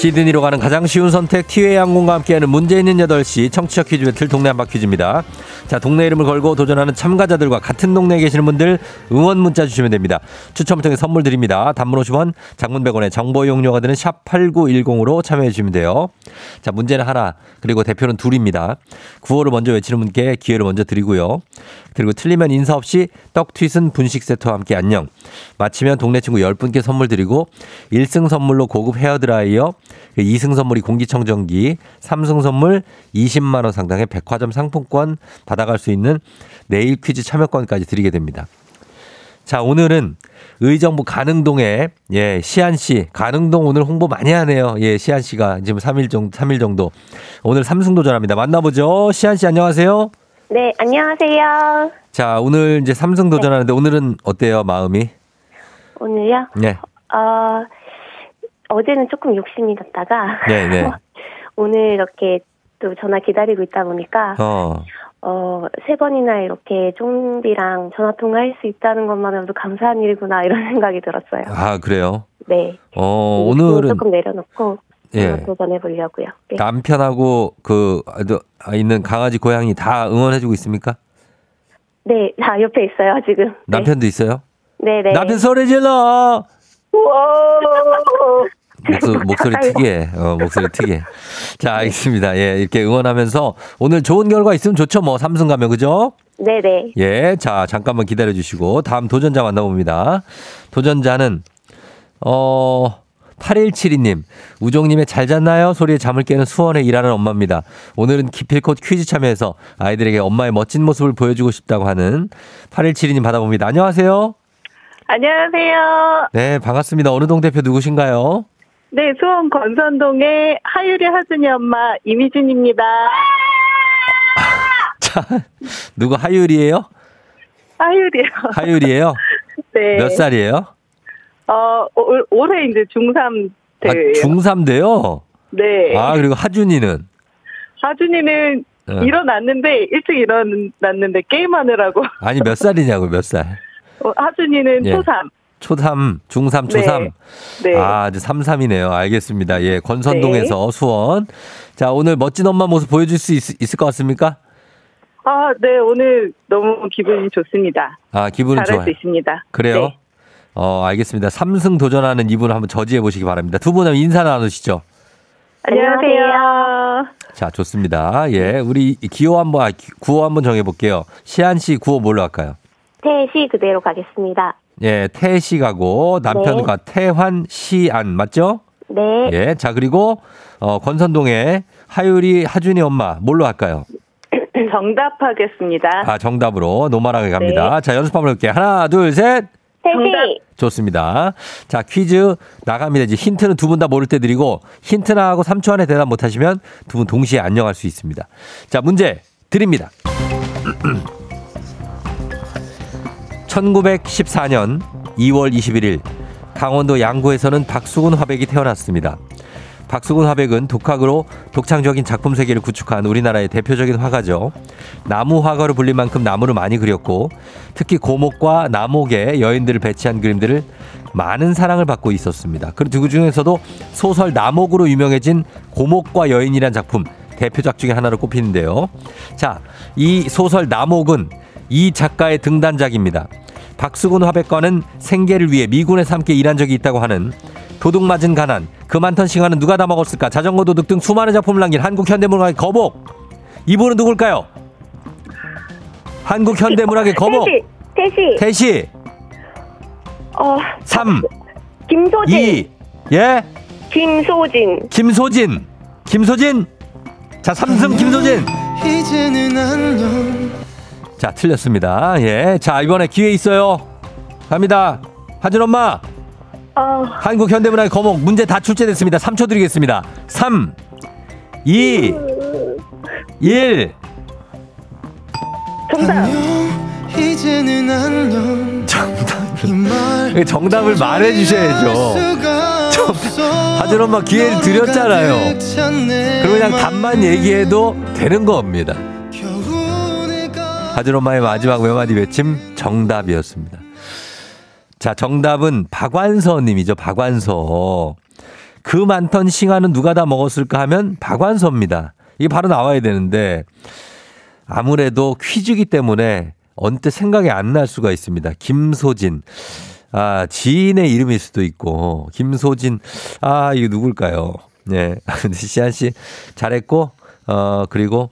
시드니로 가는 가장 쉬운 선택 티웨이 항공과 함께하는 문제 있는 8시 청취자 퀴즈 배틀 동네 한바 퀴즈입니다. 자 동네 이름을 걸고 도전하는 참가자들과 같은 동네에 계시는 분들 응원 문자 주시면 됩니다. 추첨을 통해 선물 드립니다. 단문 50원 장문 100원의 정보 이용료가 드는 샵 8910으로 참여해 주시면 돼요. 자 문제는 하나 그리고 대표는 둘입니다. 구호를 먼저 외치는 분께 기회를 먼저 드리고요. 그리고 틀리면 인사 없이 떡 튀순 분식 세트와 함께 안녕. 마치면 동네 친구 10분께 선물 드리고 1승 선물로 고급 헤어드라이어, 2승 선물이 공기청정기, 3승 선물 20만 원 상당의 백화점 상품권 받아갈 수 있는 내일 퀴즈 참여권까지 드리게 됩니다. 자, 오늘은 의정부 가능동에 예, 시안 씨, 가능동 오늘 홍보 많이 하네요. 예, 시안 씨가 지금 3일 정도 3일 정도 오늘 삼승 도전합니다. 만나 보죠. 시안 씨 안녕하세요. 네, 안녕하세요. 자, 오늘 이제 삼승 도전하는데 오늘은 어때요, 마음이? 오늘요? 네. 어, 어제는 조금 욕심이 났다가, 네, 네. 오늘 이렇게 또 전화 기다리고 있다 보니까, 어. 어, 세 번이나 이렇게 쫑비랑 전화 통화할 수 있다는 것만으로도 감사한 일이구나, 이런 생각이 들었어요. 아, 그래요? 네. 어, 오늘은 조금 내려놓고, 예. 예. 도전해 보려고요. 네. 남편하고 그 아, 있는 강아지 고양이 다 응원해주고 있습니까? 네, 다 옆에 있어요, 지금. 남편도 있어요? 네, 네. 남편 소리 질러! 목소, 목소리 특이해. 어, 목소리 특이해. 자, 알겠습니다. 예, 이렇게 응원하면서 오늘 좋은 결과 있으면 좋죠. 뭐, 삼승 가면, 그죠? 네네. 예, 자, 잠깐만 기다려 주시고 다음 도전자 만나봅니다. 도전자는 어 8172님, 우종님의 잘 잤나요? 소리에 잠을 깨는 수원에 일하는 엄마입니다. 오늘은 기필코 퀴즈 참여해서 아이들에게 엄마의 멋진 모습을 보여주고 싶다고 하는 8172님 받아봅니다. 안녕하세요. 안녕하세요. 네, 반갑습니다. 어느 동 대표 누구신가요? 네, 수원 건선동의 하유리 하준이 엄마 이미진입니다. 자, 누구 하율이에요? 하유리요. 하율이에요? 네. 몇 살이에요? 어, 올, 올해 이제 중3 아, 돼요. 중3 돼요? 네. 아, 그리고 하준이는? 하준이는 어. 일어났는데, 일찍 일어났는데 게임하느라고. 아니, 몇 살이냐고, 몇 살? 어, 하준이는 예. 초3. 초3, 중3, 네. 초3. 네. 아, 이제 3, 3이네요. 알겠습니다. 예, 권선동에서 수원. 자, 오늘 멋진 엄마 모습 보여줄 수 있, 있을 것 같습니까? 아, 네, 오늘 너무 기분이 좋습니다. 아, 기분은 좋아요. 수 있습니다. 그래요? 네. 어, 알겠습니다. 3승 도전하는 이분 한번 저지해 보시기 바랍니다. 두 분은 인사 나누시죠. 안녕하세요. 자, 좋습니다. 예, 우리 기호 한번, 아, 기- 구호 한번 정해 볼게요. 시안 씨 구호 뭘로 할까요? 태시 그대로 가겠습니다. 예, 태씨 가고 남편과 태환, 시안 맞죠? 네. 예, 자 그리고 어, 권선동의 하율이 하준이 엄마 뭘로 할까요? 정답하겠습니다. 아 정답으로 노멀하게 갑니다. 자 연습 한번 해볼게요. 하나, 둘, 셋. 태시. 좋습니다. 자 퀴즈 나갑니다. 이제 힌트는 두 분 다 모를 때 드리고 힌트 나 하고 3초 안에 대답 못하시면 두 분 동시에 안녕할 수 있습니다. 자 문제 드립니다. 1914년 2월 21일 강원도 양구에서는 박수근 화백이 태어났습니다. 박수근 화백은 독학으로 독창적인 작품 세계를 구축한 우리나라의 대표적인 화가죠. 나무 화가로 불릴 만큼 나무를 많이 그렸고 특히 고목과 나목에 여인들을 배치한 그림들을 많은 사랑을 받고 있었습니다. 그리고 그 중에서도 소설 나목으로 유명해진 고목과 여인이란 작품 대표작 중에 하나로 꼽히는데요. 자, 이 소설 나목은 이 작가의 등단작입니다. 박수근 화백과는 생계를 위해 미군에서 함께 일한 적이 있다고 하는 도둑 맞은 가난, 그 많던 시간은 누가 다 먹었을까? 자전거 도둑 등 수많은 작품을 남긴 한국 현대문학의 거목. 이분은 누굴까요? 한국 현대문학의 거목. 태시. 태시. 태시. 어, 3, 김소진. 2, 예? 김소진. 김소진. 김소진. 자, 삼승 김소진. 이제는 안녕 자, 틀렸습니다. 예. 자, 이번에 기회 있어요. 갑니다. 하준 엄마. 어, 한국 현대문학의 거목 문제 다 출제됐습니다. 3초 드리겠습니다. 3, 2, 1. 정답. 안녕 이제는 안녕 정답 정답을 말해 주셔야죠. 하준 엄마 기회를 드렸잖아요. 그럼 그냥 답만 얘기해도 되는 겁니다. 하준 엄마의 마지막 외마디 외침 정답이었습니다. 자, 정답은 박완서 님이죠. 박완서. 그 많던 싱하는 누가 다 먹었을까 하면 박완서입니다. 이게 바로 나와야 되는데 아무래도 퀴즈기 때문에 언뜻 생각이 안 날 수가 있습니다. 김소진. 아, 지인의 이름일 수도 있고, 김소진. 아, 이거 누굴까요? 네. 시안 씨 잘했고, 어, 그리고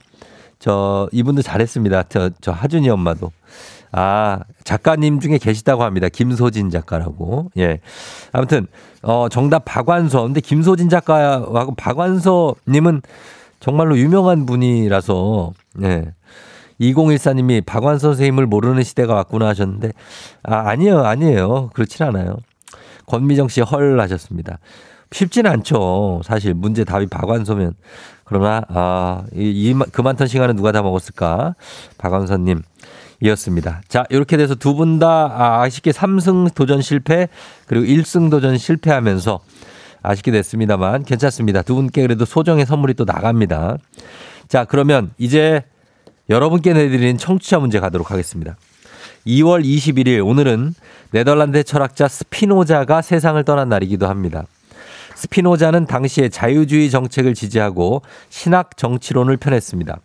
저, 이분도 잘했습니다. 저, 저 하준이 엄마도. 아, 작가님 중에 계시다고 합니다. 김소진 작가라고. 예. 아무튼, 어, 정답 박완서. 근데 김소진 작가하고 박완서 님은 정말로 유명한 분이라서, 예. 2014님이 박완서 선생님을 모르는 시대가 왔구나 하셨는데, 아, 아니에요, 아니에요. 그렇진 않아요. 권미정 씨 헐 하셨습니다. 쉽지는 않죠. 사실 문제 답이 박완서면. 그러나, 아, 이, 이, 그 많던 시간은 누가 다 먹었을까? 박완서님. 이었습니다. 자, 이렇게 돼서 두 분 다 아쉽게 3승 도전 실패, 그리고 1승 도전 실패하면서 아쉽게 됐습니다만 괜찮습니다. 두 분께 그래도 소정의 선물이 또 나갑니다. 자, 그러면 이제 여러분께 내드리는 청취자 문제 가도록 하겠습니다. 2월 21일 오늘은 네덜란드 철학자 스피노자가 세상을 떠난 날이기도 합니다. 스피노자는 당시에 자유주의 정책을 지지하고 신학 정치론을 펴냈습니다.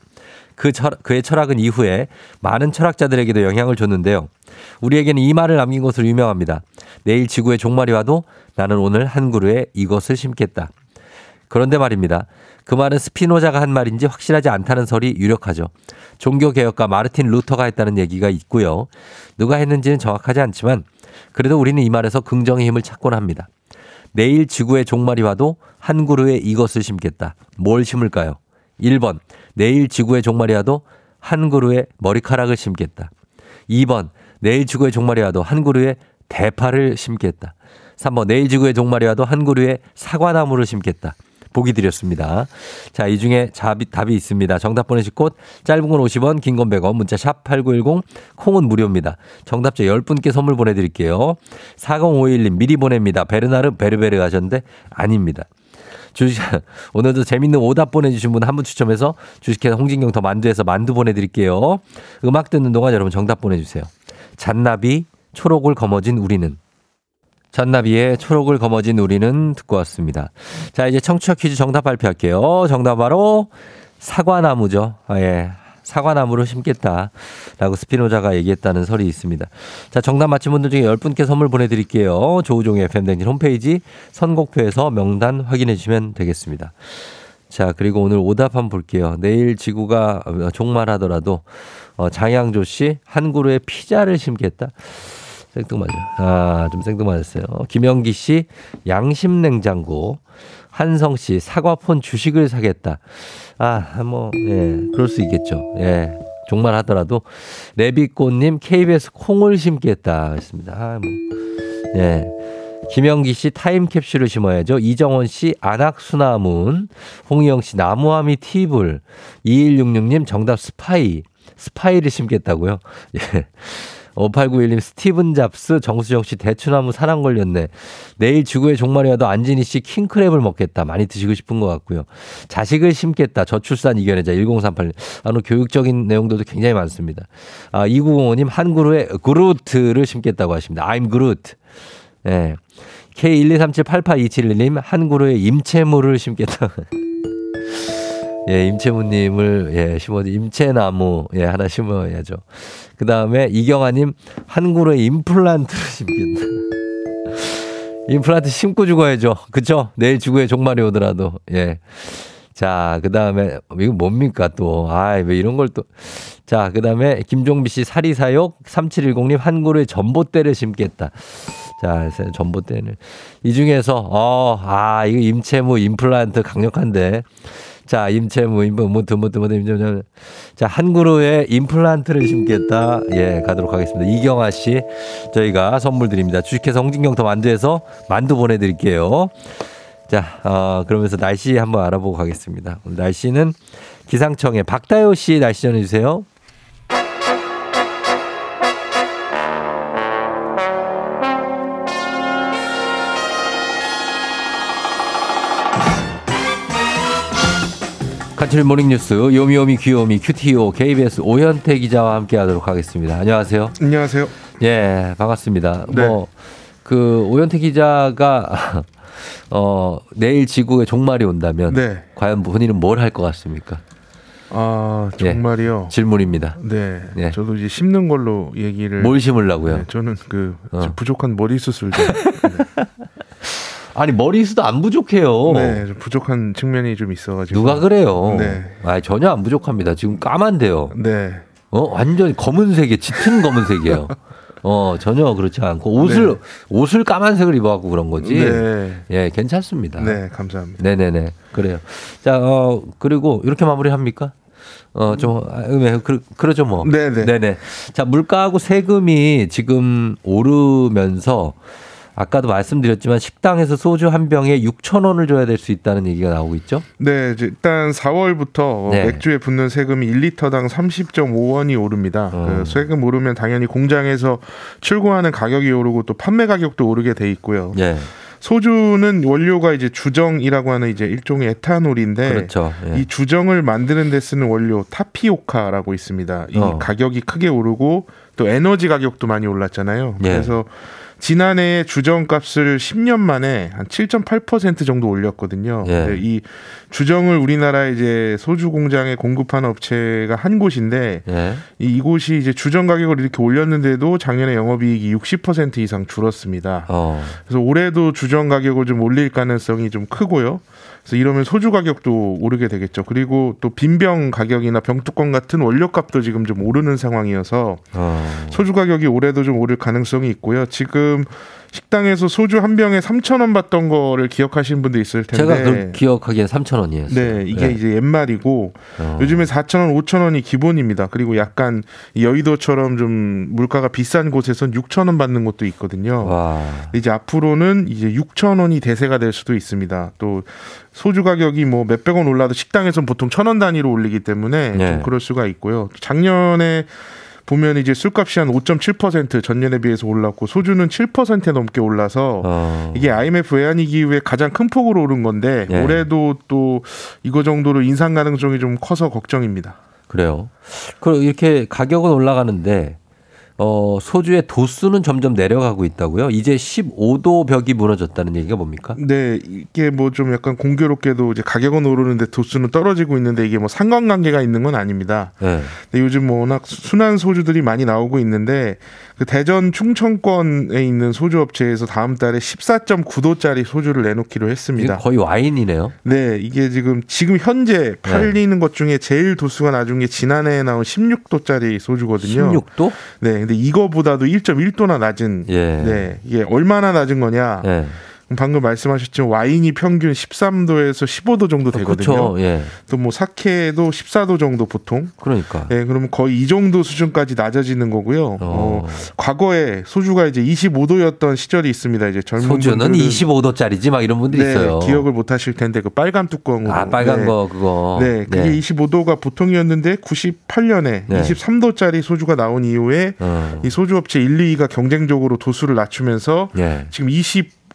그 철, 그의 철학은 이후에 많은 철학자들에게도 영향을 줬는데요. 우리에게는 이 말을 남긴 것으로 유명합니다. 내일 지구의 종말이 와도 나는 오늘 한 그루에 이것을 심겠다. 그런데 말입니다. 그 말은 스피노자가 한 말인지 확실하지 않다는 설이 유력하죠. 종교개혁가 마르틴 루터가 했다는 얘기가 있고요. 누가 했는지는 정확하지 않지만 그래도 우리는 이 말에서 긍정의 힘을 찾곤 합니다. 내일 지구의 종말이 와도 한 그루에 이것을 심겠다. 뭘 심을까요? 1번. 내일 지구의 종말이 와도 한 그루에 머리카락을 심겠다. 2번. 내일 지구의 종말이 와도 한 그루에 대파를 심겠다. 3번. 내일 지구의 종말이 와도 한 그루에 사과나무를 심겠다. 보기 드렸습니다. 자, 이 중에 답이, 답이 있습니다. 정답 보내실 곳 짧은 건 50원, 긴 건 100원, 문자 샵 8910, 콩은 무료입니다. 정답자 10분께 선물 보내드릴게요. 4051님 미리 보냅니다. 베르나르 베르베르 하셨는데 아닙니다. 주식, 오늘도 재밌는 오답 보내주신 분 한 분 추첨해서 주식회사 홍진경 더 만두에서 만두 보내드릴게요. 음악 듣는 동안 여러분 정답 보내주세요. 잔나비, 초록을 거머쥔 우리는. 잔나비의 초록을 거머쥔 우리는 듣고 왔습니다. 자, 이제 청취자 퀴즈 정답 발표할게요. 정답 바로 사과나무죠. 아, 예. 사과나무를 심겠다. 라고 스피노자가 얘기했다는 설이 있습니다. 자, 정답 맞힌 분들 중에 10분께 선물 보내드릴게요. 조우종의 FM댕진 홈페이지 선곡표에서 명단 확인해 주시면 되겠습니다. 자, 그리고 오늘 오답 한번 볼게요. 내일 지구가 종말하더라도 어, 장양조 씨 한 그루에 피자를 심겠다. 생뚱맞아. 아, 좀 생뚱맞았어요. 김영기 씨, 양심 냉장고. 한성 씨, 사과폰 주식을 사겠다. 아, 뭐, 예, 그럴 수 있겠죠. 예. 정말 하더라도. 레비꽃님, KBS 콩을 심겠다. 했습니다. 아, 뭐. 예. 김영기 씨 타임캡슐을 심어야죠. 이정원 씨 안악수나문. 홍희영 씨 나무아미 티불. 2166님 정답 스파이. 스파이를 심겠다고요. 예. 5891님 스티븐 잡스 정수정 씨 대추나무 사랑 걸렸네. 내일 지구의 종말이 와도 안진희 씨 킹크랩을 먹겠다. 많이 드시고 싶은 것 같고요. 자식을 심겠다. 저출산 이겨내자. 1038님. 아, 교육적인 내용들도 굉장히 많습니다. 아, 2905님 한 그루에 그루트를 심겠다고 하십니다. I'm Groot. 예. 네. K123788271님 한 그루에 임채무를 심겠다. 예, 임채무님을, 예, 심어, 임채나무, 예, 하나 심어야죠. 그 다음에 이경아님, 한 그루에 임플란트를 심겠다. 임플란트 심고 죽어야죠. 그쵸? 내일 지구에 종말이 오더라도, 예. 자, 그 다음에, 이거 뭡니까 또. 아, 왜 이런 걸 또. 자, 그 다음에 김종비 씨 사리사욕 3710님 한 그루에 전봇대를 심겠다. 자, 전봇대는. 이 중에서, 어, 아, 이거 임채무 임플란트 강력한데. 자, 임채무, 임무, 무트, 무트, 무트, 임채무. 자, 한 그루에 임플란트를 심겠다. 예, 가도록 하겠습니다. 이경아 씨, 저희가 선물 드립니다. 주식회사 홍진경 더 만두에서 만두 보내드릴게요. 자, 어, 그러면서 날씨 한번 알아보고 가겠습니다. 오늘 날씨는 기상청에 박다효 씨 날씨 전해주세요. 간추린 모닝뉴스 요미요미 귀요미 큐티오 KBS 오현태 기자와 함께하도록 하겠습니다. 안녕하세요. 안녕하세요. 예, 반갑습니다. 네. 뭐그 오현태 기자가 어 내일 지구의 종말이 온다면 네. 과연 본인은 뭘 할 것 같습니까? 아 정말이요. 질문입니다. 네. 예. 저도 이제 심는 걸로 얘기를. 뭘 심으려고요? 네, 저는 그 어. 부족한 머리 수술 좀. 아니 머리수도 안 부족해요. 네, 좀 부족한 측면이 좀 있어가지고. 누가 그래요? 네. 아 전혀 안 부족합니다. 지금 까만데요. 네. 어 완전 검은색에 짙은 검은색이에요. 어 전혀 그렇지 않고 옷을 네. 옷을 까만색을 입어갖고 그런 거지. 네. 예 괜찮습니다. 네, 감사합니다. 네 네 네 그래요. 자 어 그리고 이렇게 마무리합니까? 어좀 네, 그, 그러죠 뭐. 네네. 네네. 자 물가하고 세금이 지금 오르면서 아까도 말씀드렸지만 식당에서 소주 한 병에 6천 원을 줘야 될 수 있다는 얘기가 나오고 있죠. 네, 일단 4월부터 네. 맥주에 붙는 세금이 1리터당 30.5원이 오릅니다. 어. 그 세금 오르면 당연히 공장에서 출고하는 가격이 오르고 또 판매 가격도 오르게 돼 있고요. 예. 소주는 원료가 이제 주정이라고 하는 이제 일종의 에탄올인데 그렇죠. 예. 이 주정을 만드는 데 쓰는 원료 타피오카라고 있습니다. 이 어. 가격이 크게 오르고 또 에너지 가격도 많이 올랐잖아요. 예. 그래서 지난해 주정값을 10년 만에 한 7.8% 정도 올렸거든요. 예. 네, 이 주정을 우리나라 이제 소주 공장에 공급하는 업체가 한 곳인데 예. 이, 이곳이 이제 주정 가격을 이렇게 올렸는데도 작년에 영업이익이 60% 이상 줄었습니다. 어. 그래서 올해도 주정 가격을 좀 올릴 가능성이 좀 크고요. 그래서 이러면 소주 가격도 오르게 되겠죠. 그리고 또 빈병 가격이나 병뚜껑 같은 원료값도 지금 좀 오르는 상황이어서 어. 소주 가격이 올해도 좀 오를 가능성이 있고요. 지금 식당에서 소주 한 병에 3천 원 받던 거를 기억하시는 분도 있을 텐데. 제가 기억하기엔 3천 원이었어요. 네, 이게 이제 옛말이고 어. 요즘에 4천 원, 5천 원이 기본입니다. 그리고 약간 이 여의도처럼 좀 물가가 비싼 곳에선 6천 원 받는 곳도 있거든요. 와. 이제 앞으로는 이제 6천 원이 대세가 될 수도 있습니다. 또 소주 가격이 뭐 몇백 원 올라도 식당에서는 보통 천 원 단위로 올리기 때문에 네. 좀 그럴 수가 있고요. 작년에 보면 이제 술값이 한 5.7% 전년에 비해서 올랐고 소주는 7% 넘게 올라서 어. 이게 IMF 외환 위기 이후에 가장 큰 폭으로 오른 건데 예. 올해도 또 이거 정도로 인상 가능성이 좀 커서 걱정입니다. 그래요. 그럼 이렇게 가격은 올라가는데 어, 소주의 도수는 점점 내려가고 있다고요? 이제 15도 벽이 무너졌다는 얘기가 뭡니까? 네, 이게 뭐 좀 약간 공교롭게도 이제 가격은 오르는데 도수는 떨어지고 있는데 이게 뭐 상관관계가 있는 건 아닙니다. 네. 근데 요즘 뭐 워낙 순한 소주들이 많이 나오고 있는데 그 대전 충청권에 있는 소주 업체에서 다음 달에 14.9도짜리 소주를 내놓기로 했습니다. 거의 와인이네요. 네, 이게 지금 지금 현재 팔리는 것 중에 제일 도수가 낮은 게 지난해에 나온 16도짜리 소주거든요. 16도? 네, 근데 이거보다도 1.1도나 낮은 예. 네, 이게 얼마나 낮은 거냐? 예. 방금 말씀하셨지만 와인이 평균 13도에서 15도 정도 되거든요. 그렇죠. 예. 또뭐 사케도 14도 정도 보통. 그러니까. 네, 그러면 거의 이 정도 수준까지 낮아지는 거고요. 어, 어. 과거에 소주가 이제 25도였던 시절이 있습니다. 이제 젊은 소주는 분들은 25도짜리지 막 이런 분들이 네, 있어요. 기억을 못 하실 텐데 그 빨간 뚜껑으로. 아, 빨간 네. 거 그거. 네, 그게 25도가 보통이었는데 98년에 네. 23도짜리 소주가 나온 이후에 어. 이 소주 업체 1, 2위가 경쟁적으로 도수를 낮추면서 예. 지금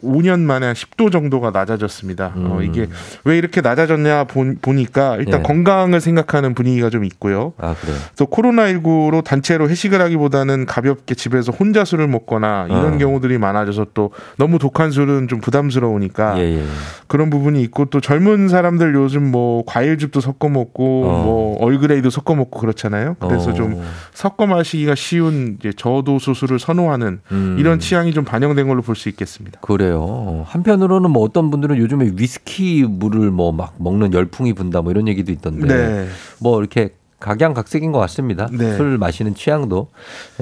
25년 만에 한 10도 정도가 낮아졌습니다. 어, 음. 이게 왜 이렇게 낮아졌냐 본, 보니까 일단 예. 건강을 생각하는 분위기가 좀 있고요. 아, 그래요. 또 코로나19로 단체로 회식을 하기보다는 가볍게 집에서 혼자 술을 먹거나 이런 어. 경우들이 많아져서 또 너무 독한 술은 좀 부담스러우니까 예, 예. 그런 부분이 있고 또 젊은 사람들 요즘 뭐 과일즙도 섞어 먹고 어. 뭐 얼그레이도 섞어 먹고 그렇잖아요. 그래서 어. 좀 섞어 마시기가 쉬운 이제 저도수 술을 선호하는 음. 이런 취향이 좀 반영된 걸로 볼 수 있겠습니다. 그래 요. 어, 한편으로는 뭐 어떤 분들은 요즘에 위스키 물을 뭐 막 먹는 열풍이 분다 뭐 이런 얘기도 있던데. 네. 뭐 이렇게 각양각색인 것 같습니다. 네. 술 마시는 취향도.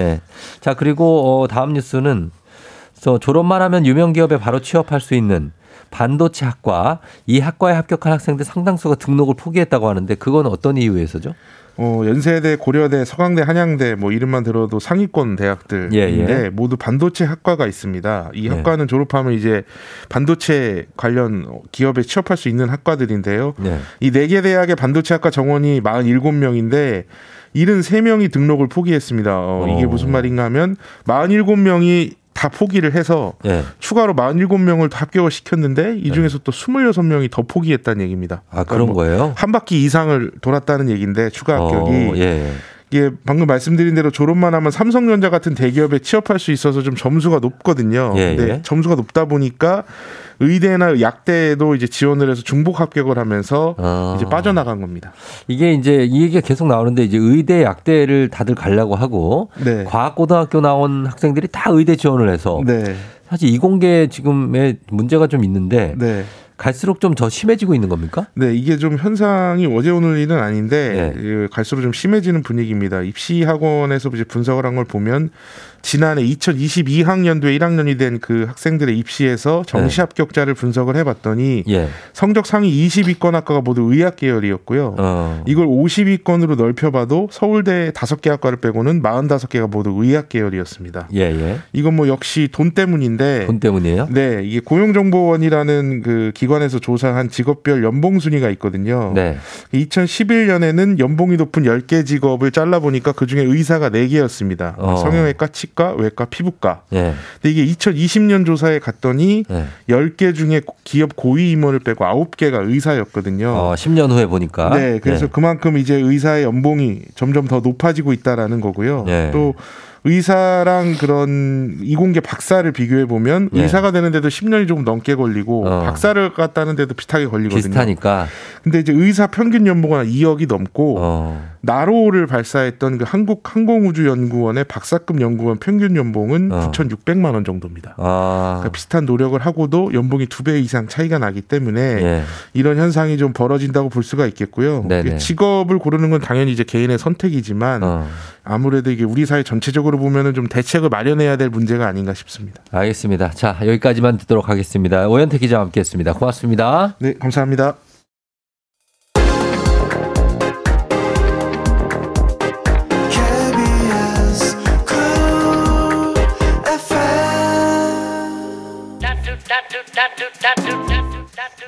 예. 자 그리고 어, 다음 뉴스는 저 졸업만 하면 유명 기업에 바로 취업할 수 있는 반도체 학과 이 학과에 합격한 학생들 상당수가 등록을 포기했다고 하는데 그건 어떤 이유에서죠? 어, 연세대, 고려대, 서강대, 한양대 뭐 이름만 들어도 상위권 대학들인데 예, 예. 모두 반도체 학과가 있습니다. 이 예. 학과는 졸업하면 이제 반도체 관련 기업에 취업할 수 있는 학과들인데요. 네. 이네 개 대학의 반도체 학과 정원이 47명인데 73명이 등록을 포기했습니다. 어, 이게 어. 무슨 말인가 하면 47명이 다 포기를 해서 예. 추가로 47명을 더 합격을 시켰는데 이 중에서 또 26명이 더 포기했다는 얘기입니다. 아 그러니까 뭐 거예요? 한 바퀴 이상을 돌았다는 얘기인데 추가 합격이 어, 예. 이게 방금 말씀드린 대로 졸업만 하면 삼성전자 같은 대기업에 취업할 수 있어서 좀 점수가 높거든요. 예, 근데 예. 점수가 높다 보니까 의대나 약대에도 이제 지원을 해서 중복 합격을 하면서 아. 이제 빠져나간 겁니다. 이게 이제 이 얘기가 계속 나오는데 이제 의대 약대를 다들 가려고 하고 네. 과학고등학교 나온 학생들이 다 의대 지원을 해서 네. 사실 이공계 지금의 문제가 좀 있는데 네. 갈수록 좀 더 심해지고 있는 겁니까? 네, 이게 좀 현상이 어제 오늘 일은 아닌데 네. 예, 갈수록 좀 심해지는 분위기입니다. 입시 학원에서 이제 분석을 한 걸 보면 지난해 2022학년도에 1학년이 된 그 학생들의 입시에서 정시 합격자를 분석을 해봤더니 예. 성적 상위 20위권 학과가 모두 의학 계열이었고요. 어. 이걸 50위권으로 넓혀봐도 서울대 5개 학과를 빼고는 45개가 모두 의학 계열이었습니다. 예, 예. 이건 뭐 역시 돈 때문인데 돈 때문이에요? 네, 이게 고용정보원이라는 그 기관에서 조사한 직업별 연봉 순위가 있거든요. 네. 2011년에는 연봉이 높은 10개 직업을 잘라보니까 그중에 의사가 4개였습니다. 어. 성형외과, 치 과, 외과, 피부과. 예. 근데 이게 2020년 조사에 갔더니 예. 10개 중에 기업 고위 임원을 빼고 9개가 의사였거든요. 어, 10년 후에 보니까. 네, 그래서 네. 그만큼 이제 의사의 연봉이 점점 더 높아지고 있다라는 거고요. 네. 또 의사랑 그런 이공계 박사를 비교해 보면 예. 의사가 되는데도 10년이 조금 넘게 걸리고 어. 박사를 갔다는데도 비슷하게 걸리거든요. 비슷하니까. 근데 이제 의사 평균 연봉은 2억이 넘고 어. 나로를 발사했던 그 한국 항공우주연구원의 박사급 연구원 평균 연봉은 어. 9,600만 원 정도입니다. 아. 그러니까 비슷한 노력을 하고도 연봉이 두 배 이상 차이가 나기 때문에 예. 이런 현상이 좀 벌어진다고 볼 수가 있겠고요. 네네. 이게 직업을 고르는 건 당연히 이제 개인의 선택이지만 어. 아무래도 이게 우리 사회 전체적으로 보면은 좀 대책을 마련해야 될 문제가 아닌가 싶습니다. 알겠습니다. 자, 여기까지만 듣도록 하겠습니다. 오현태 기자와 함께 했습니다. 고맙습니다. 네, 감사합니다.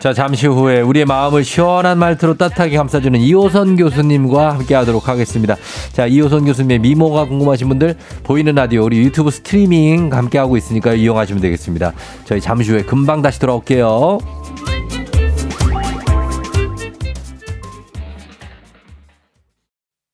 자, 잠시 후에 우리의 마음을 시원한 말투로 따뜻하게 감싸주는 이호선 교수님과 함께 하도록 하겠습니다. 자, 이호선 교수님의 미모가 궁금하신 분들 보이는 라디오 우리 유튜브 스트리밍 함께 하고 있으니까 이용하시면 되겠습니다. 저희 잠시 후에 금방 다시 돌아올게요.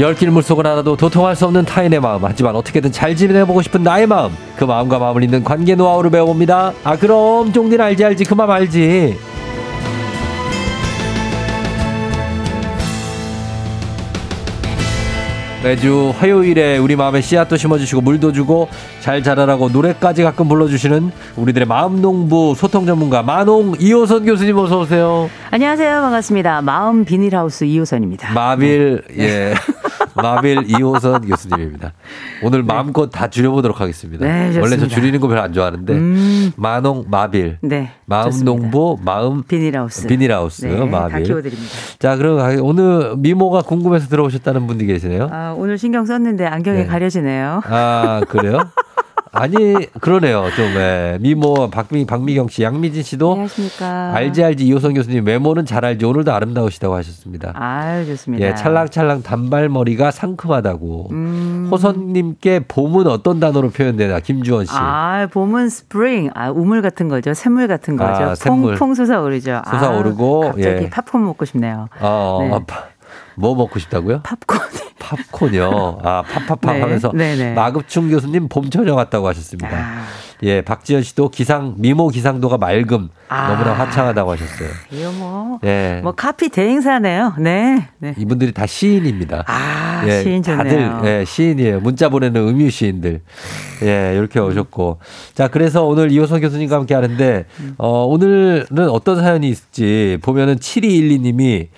열길 물속을 하나도 도통할 수 없는 타인의 마음 하지만 어떻게든 잘 지내보고 싶은 나의 마음 그 마음과 마음을 잇는 관계 노하우를 배워봅니다 아 그럼 쫑디는 알지 알지 그 마음 알지 매주 화요일에 우리 마음에 씨앗도 심어주시고 물도 주고 잘 자라라고 노래까지 가끔 불러주시는 우리들의 마음 농부 소통 전문가 마농 이호선 교수님 어서 오세요. 안녕하세요. 반갑습니다. 마음 비닐하우스 이호선입니다. 마빌 예 마빌 이호선 교수님입니다. 오늘 마음껏 다 줄여보도록 하겠습니다. 네. 원래 저 줄이는 거 별로 안 좋아하는데 음. 마농 마빌 네. 마음 좋습니다. 농부 마음 비닐하우스. 비닐하우스 네, 다 마빌. 키워드립니다. 자 그럼 오늘 미모가 궁금해서 들어오셨다는 분이 계시네요. 아, 오늘 신경 썼는데 안경이 네. 가려지네요. 아 그래요? 아니 그러네요 좀 예. 미모 박미 박미경 씨 양미진 씨도 안녕하십니까. 알지 알지 이호선 교수님 외모는 잘 알지 오늘도 아름다우시다고 하셨습니다. 아유, 좋습니다. 예, 찰랑찰랑 단발머리가 상큼하다고. 음. 호선님께 봄은 어떤 단어로 표현되나? 김주원 씨. 아, 봄은 스프링. 아, 우물 같은 거죠. 샘물 같은 거죠. 아, 샘물. 퐁퐁 솟아오르죠. 솟아오르고, 아, 갑자기 예. 팝콘 먹고 싶네요. 어, 네. 아, 파- 뭐 먹고 싶다고요? 팝콘. 팝콘이요. 아, 팝팝팝 네, 하면서 네네. 마급충 교수님 봄처녀 같다고 하셨습니다. 아, 예, 박지현 씨도 기상 미모 기상도가 맑음 아. 너무나 화창하다고 하셨어요. 이거 뭐, 예. 뭐 카피 대행사네요. 네. 네. 이분들이 다 시인입니다. 아, 예, 시인 좋네요. 다들 예, 시인이에요. 문자 보내는 음유 시인들. 예, 이렇게 오셨고. 자, 그래서 오늘 이호선 교수님과 함께 하는데 어, 오늘은 어떤 사연이 있을지 보면은 7212님이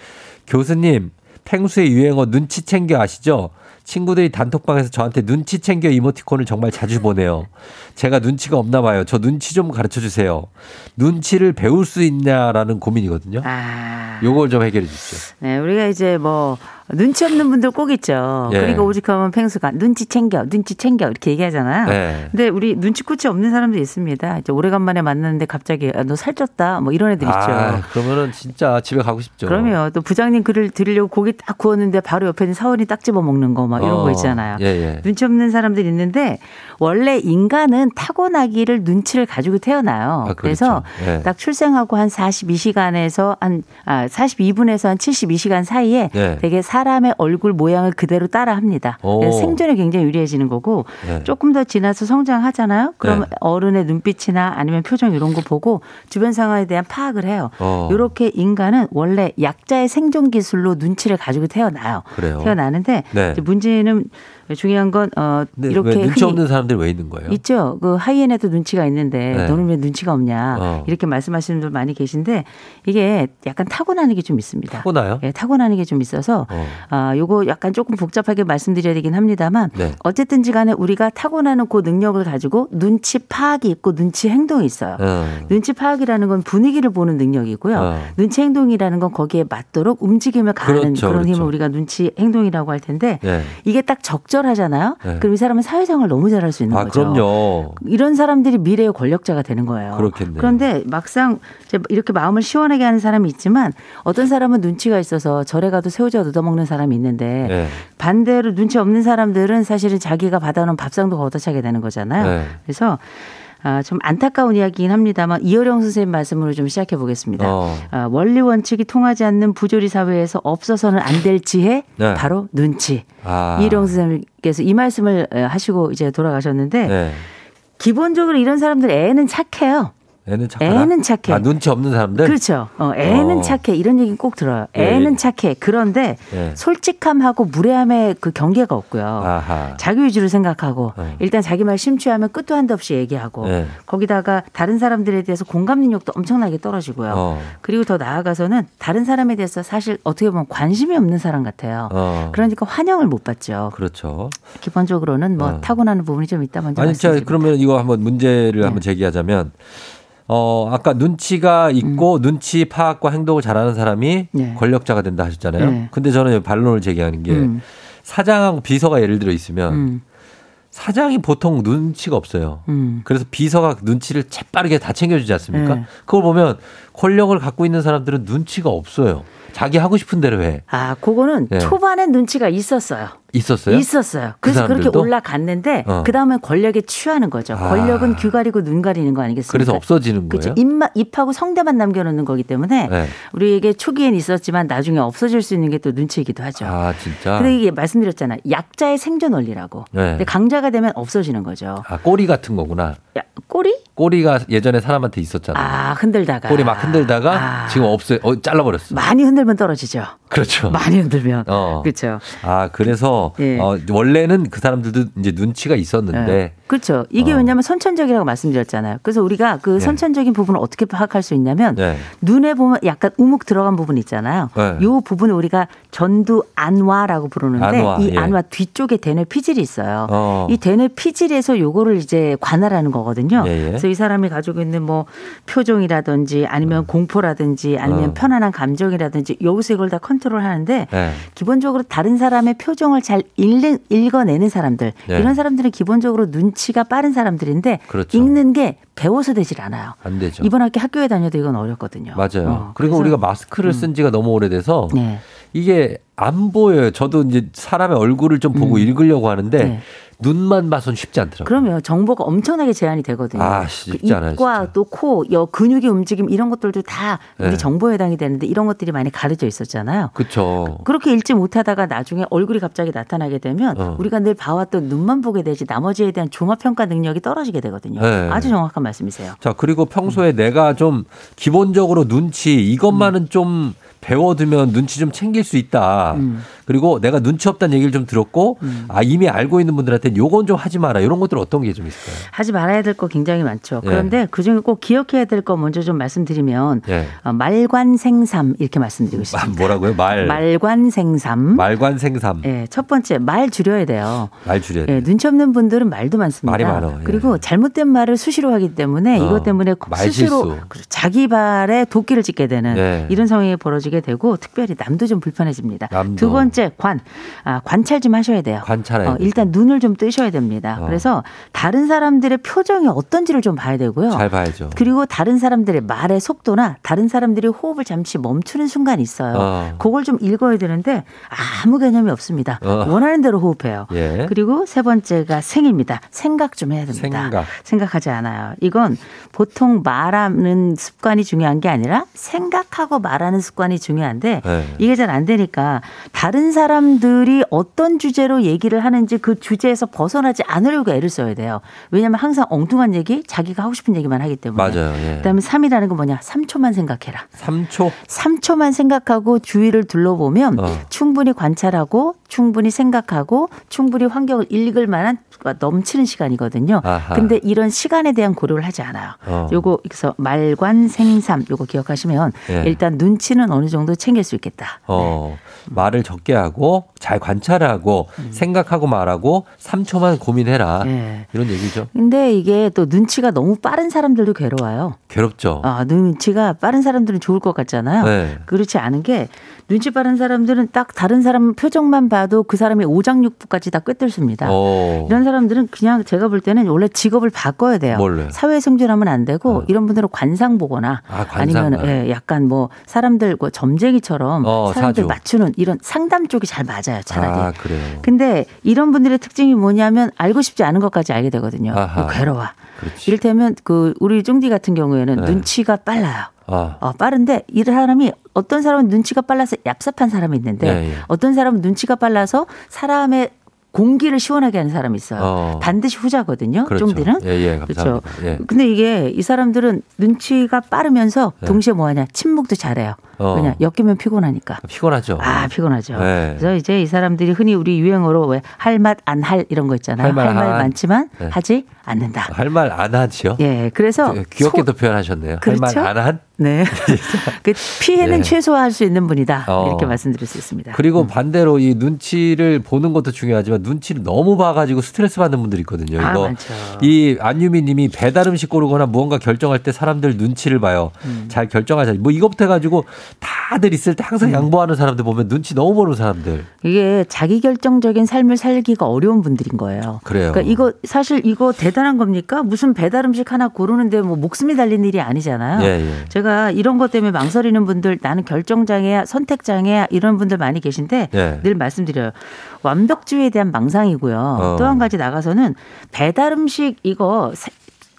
교수님 펭수의 유행어 눈치 챙겨 아시죠? 친구들이 단톡방에서 저한테 눈치 챙겨 이모티콘을 정말 자주 보내요. 제가 눈치가 없나 봐요. 저 눈치 좀 가르쳐 주세요. 눈치를 배울 수 있냐라는 고민이거든요. 아. 요걸 좀 해결해 주십시오. 네, 우리가 이제 뭐 눈치 없는 분들 꼭 있죠. 예. 그러니까 오직하면 펭수가 눈치 챙겨, 눈치 챙겨 이렇게 얘기하잖아요. 네. 근데 우리 눈치꽃이 없는 사람도 있습니다. 이제 오래간만에 만났는데 갑자기 아, 너 살쪘다 뭐 이런 애들 있죠. 아, 그러면은 진짜 집에 가고 싶죠. 그러면 또 부장님 글을 드리려고 고기 딱 구웠는데 바로 옆에 있는 사원이 딱 집어 먹는 거 막 이런 어, 거 있잖아요. 예, 예. 눈치 없는 사람들 있는데 원래 인간은 타고나기를 눈치를 가지고 태어나요. 아, 그래서 그렇죠. 예. 딱 출생하고 한 42시간에서 한 아, 42분에서 한 72시간 사이에 예. 되게 사람의 얼굴 모양을 그대로 따라 합니다. 오. 그래서 생존에 굉장히 유리해지는 거고 예. 조금 더 지나서 성장하잖아요. 그럼 네. 어른의 눈빛이나 아니면 표정 이런 거 보고 주변 상황에 대한 파악을 해요. 어. 이렇게 인간은 원래 약자의 생존 기술로 눈치를 가지고 태어나요. 그래요. 태어나는데 네. 문제는 중요한 건 어, 근데 이렇게 왜 눈치 없는 사람들이 왜 있는 거예요? 있죠. 그 하이엔에도 눈치가 있는데 네. 너는 왜 눈치가 없냐 어. 이렇게 말씀하시는 분들 많이 계신데 이게 약간 타고나는 게 좀 있습니다. 타고나요? 예, 타고나는 게 좀 있어서 어. 아 요거 약간 조금 복잡하게 말씀드려야 되긴 합니다만 네. 어쨌든지간에 우리가 타고나는 그 능력을 가지고 눈치 파악이 있고 눈치 행동이 있어요. 어. 눈치 파악이라는 건 분위기를 보는 능력이고요. 어. 눈치 행동이라는 건 거기에 맞도록 움직임을 가하는 그렇죠, 그런 힘을 그렇죠. 우리가 눈치 행동이라고 할 텐데 네. 이게 딱 적절 하잖아요. 네. 그럼 이 사람은 사회생활 너무 잘할 수 있는 아, 거죠. 그럼요. 이런 사람들이 미래의 권력자가 되는 거예요. 그렇겠네요. 그런데 막상 이렇게 마음을 시원하게 하는 사람이 있지만 어떤 사람은 눈치가 있어서 절에 가도 새우젓 얻어먹는 사람이 있는데 네. 반대로 눈치 없는 사람들은 사실은 자기가 받아놓은 밥상도 걷어차게 되는 거잖아요. 네. 그래서 아, 좀 안타까운 이야기긴 합니다만 이효령 선생님 말씀으로 좀 시작해 보겠습니다. 어. 아, 원리 원칙이 통하지 않는 부조리 사회에서 없어서는 안 될 지혜 네. 바로 눈치. 아. 이효령 선생님께서 이 말씀을 에, 하시고 이제 돌아가셨는데 네. 기본적으로 이런 사람들 애는 착해요. 애는 착하다. 애는 착해. 아, 눈치 없는 사람들? 그렇죠. 어, 애는 어. 착해. 이런 얘기는 꼭 들어요. 예, 애는 예. 착해. 그런데 예. 솔직함하고 무례함의 그 경계가 없고요. 아하. 자기 위주로 생각하고 네. 일단 자기 말 심취하면 끝도 한도 없이 얘기하고 네. 거기다가 다른 사람들에 대해서 공감 능력도 엄청나게 떨어지고요. 어. 그리고 더 나아가서는 다른 사람에 대해서 사실 어떻게 보면 관심이 없는 사람 같아요. 어. 그러니까 환영을 못 받죠. 그렇죠. 기본적으로는 뭐 어. 타고나는 부분이 좀 있다 먼저 아니, 자. 그러면 이거 한번 문제를 네. 한번 제기하자면, 어, 아까 눈치가 있고 눈치 파악과 행동을 잘하는 사람이 음. 네. 권력자가 된다 하셨잖아요. 네. 근데 저는 반론을 제기하는 게 음. 사장하고 비서가 예를 들어 있으면 음. 사장이 보통 눈치가 없어요. 음. 그래서 비서가 눈치를 재빠르게 다 챙겨주지 않습니까? 네. 그걸 보면 권력을 갖고 있는 사람들은 눈치가 없어요. 자기 하고 싶은 대로 해. 아, 그거는 네. 초반에 눈치가 있었어요. 있었어요? 있었어요. 그 그래서 그렇게 사람들도? 올라갔는데 어. 그 다음에 권력에 취하는 거죠. 아. 권력은 귀 가리고 눈 가리는 거 아니겠습니까? 그래서 없어지는 그렇죠. 거예요? 입만 입하고 성대만 남겨놓는 거기 때문에 네. 우리에게 초기엔 있었지만 나중에 없어질 수 있는 게 또 눈치이기도 하죠. 아, 진짜? 근데 이게 말씀드렸잖아요. 약자의 생존 원리라고. 네. 근데 강자가 되면 없어지는 거죠. 아, 꼬리 같은 거구나. 야, 꼬리? 꼬리가 예전에 사람한테 있었잖아요. 아, 흔들다가. 꼬리 막 흔들다가 아. 지금 없어요. 어, 잘라버렸어. 많이 흔들면 떨어지죠. 그렇죠. 많이 흔들면. 어. 그렇죠. 아, 그래서 예. 어, 원래는 그 사람들도 이제 눈치가 있었는데 네. 그렇죠. 이게 어. 왜냐하면 선천적이라고 말씀드렸잖아요. 그래서 우리가 그 네. 선천적인 부분을 어떻게 파악할 수 있냐면 네. 눈에 보면 약간 우묵 들어간 부분 있잖아요. 네. 이 부분을 우리가 전두 안와라고 부르는데 안와, 이 예. 안와 뒤쪽에 대뇌 피질이 있어요. 어. 이 대뇌 피질에서 요거를 이제 관할하는 거거든요. 예, 예. 그래서 이 사람이 가지고 있는 뭐 표정이라든지 아니면 공포라든지 아니면 어. 편안한 감정이라든지 여기서 이걸 다 컨 트롤 하는데 네. 기본적으로 다른 사람의 표정을 잘 읽는, 읽어내는 사람들 네. 이런 사람들은 기본적으로 눈치가 빠른 사람들인데 그렇죠. 읽는 게 배워서 되질 않아요. 안 되죠. 이번 학기 학교에 다녀도 이건 어렵거든요. 맞아요. 어, 그리고 우리가 마스크를 쓴 지가 너무 오래돼서 네. 이게 안 보여요. 저도 이제 사람의 얼굴을 좀 보고 읽으려고 하는데 음. 네. 눈만 봐선 쉽지 않더라고요. 그럼요. 정보가 엄청나게 제한이 되거든요. 아, 쉽지 그 않아요, 입과 또 코, 여 근육의 움직임 이런 것들도 다 우리 네. 정보에 해당이 되는데 이런 것들이 많이 가려져 있었잖아요. 그렇죠. 그렇게 읽지 못하다가 나중에 얼굴이 갑자기 나타나게 되면 어. 우리가 늘 봐왔던 눈만 보게 되지 나머지에 대한 종합 평가 능력이 떨어지게 되거든요. 네. 아주 정확한 말씀이세요. 자, 그리고 평소에 내가 좀 기본적으로 눈치 이것만은 좀 배워두면 눈치 좀 챙길 수 있다. 음. 그리고 내가 눈치 없다는 얘기를 좀 들었고, 아, 이미 알고 있는 분들한테 요건 좀 하지 마라. 이런 것들 어떤 게 좀 있을까요? 하지 말아야 될 거 굉장히 많죠. 예. 그런데 그중에 꼭 기억해야 될 거 먼저 좀 말씀드리면 예. 어, 말관생삼 이렇게 말씀드리고 싶습니다. 아, 뭐라고요? 말. 말관생삼. 말관생삼. 예, 첫 번째 말 줄여야 돼요. 말 줄여야 돼. 예, 눈치 없는 분들은 말도 많습니다. 말이 많아, 예. 그리고 잘못된 말을 수시로 하기 때문에 어, 이것 때문에. 스스로 그렇죠. 자기 발에 도끼를 찢게 되는 예. 이런 상황이 벌어지 게 되고 특별히 남도 좀 불편해집니다. 남도. 두 번째 관 아, 관찰 좀 하셔야 돼요. 관찰해야 어, 돼. 일단 눈을 좀 뜨셔야 됩니다. 어. 그래서 다른 사람들의 표정이 어떤지를 좀 봐야 되고요. 잘 봐야죠. 그리고 다른 사람들의 말의 속도나 다른 사람들이 호흡을 잠시 멈추는 순간이 있어요. 어. 그걸 좀 읽어야 되는데 아무 개념이 없습니다. 어. 원하는 대로 호흡해요. 예. 그리고 세 번째가 생입니다. 생각 좀 해야 됩니다. 생각. 하지 않아요. 이건 보통 말하는 습관이 중요한 게 아니라 생각하고 말하는 습관이 중요한데 네. 이게 잘 안 되니까 다른 사람들이 어떤 주제로 얘기를 하는지 그 주제에서 벗어나지 않으려고 애를 써야 돼요. 왜냐하면 항상 엉뚱한 얘기, 자기가 하고 싶은 얘기만 하기 때문에. 맞아요. 예. 그다음에 3이라는 건 뭐냐? 3초만 생각해라. 3초. 3초만 생각하고 주위를 둘러보면 어. 충분히 관찰하고 충분히 생각하고 충분히 환경을 읽을 만한 넘치는 시간이거든요. 아하. 근데 이런 시간에 대한 고려를 하지 않아요. 어. 요거 그래서 말관 생삼 요거 기억하시면 예. 일단 눈치는 어느 정도 챙길 수 있겠다. 어, 말을 적게 하고 잘 관찰하고 생각하고 말하고 3초만 고민해라. 음. 예. 이런 얘기죠. 근데 이게 또 눈치가 너무 빠른 사람들도 괴로워요. 괴롭죠. 아, 눈치가 빠른 사람들은 좋을 것 같잖아요. 네. 그렇지 않은 게 눈치 빠른 사람들은 딱 다른 사람 표정만 봐도 그 사람의 오장육부까지 다 꿰뚫습니다. 어. 이런 사람들은 그냥 제가 볼 때는 원래 직업을 바꿔야 돼요. 뭘로요? 사회 생존하면 안 되고 이런 분들은 관상 보거나 아, 관상. 아니면 예, 약간 뭐 사람들 그 점쟁이처럼 어, 사람들 사주. 맞추는 이런 상담 쪽이 잘 맞아요. 차라리. 아, 그래요. 근데 이런 분들의 특징이 뭐냐면 알고 싶지 않은 것까지 알게 되거든요. 아하. 괴로워. 그렇지. 이를테면 그 우리 쫑디 같은 경우에는 네. 눈치가 빨라요. 아, 어, 빠른데 이 사람이 어떤 사람은 눈치가 빨라서 얍삽한 사람이 있는데 예, 예. 어떤 사람은 눈치가 빨라서 사람의 공기를 시원하게 하는 사람이 있어요. 어. 반드시 후자거든요. 그렇죠. 쫑디는. 예, 예, 감사합니다. 예. 근데 이게 이 사람들은 눈치가 빠르면서 네. 동시에 뭐 하냐? 침묵도 잘해요. 어. 왜냐? 엮이면 피곤하니까. 피곤하죠. 아, 피곤하죠. 네. 그래서 이제 이 사람들이 흔히 우리 유행어로 왜 할 맛 안 할 이런 거 있잖아요. 할말 할말 안. 많지만 네. 하지 않는다. 할 말 안 하지요? 예, 그래서 그, 귀엽게도 소- 표현하셨네요. 그렇죠? 할 말 안 한? 네. 그 피해는 예. 최소화할 수 있는 분이다. 어. 이렇게 말씀드릴 수 있습니다. 그리고 반대로 이 눈치를 보는 것도 중요하지만 눈치를 너무 봐가지고 스트레스 받는 분들이 있거든요. 아, 이거 많죠. 이 안유미 님이 배달 음식 고르거나 무언가 결정할 때 사람들 눈치를 봐요. 음. 잘 결정하자. 뭐 이것부터 해가지고 다들 있을 때 항상 양보하는 사람들 보면 눈치 너무 보는 사람들. 이게 자기 결정적인 삶을 살기가 어려운 분들인 거예요. 그래요. 그러니까 이거 사실 이거 대 단한 겁니까? 무슨 배달 음식 하나 고르는데 뭐 목숨이 달린 일이 아니잖아요. 예, 예. 제가 이런 것 때문에 망설이는 분들 나는 결정장애야 선택장애야 이런 분들 많이 계신데 예. 늘 말씀드려요. 완벽주의에 대한 망상이고요. 어. 또한 가지 나가서는 배달 음식 이거 사-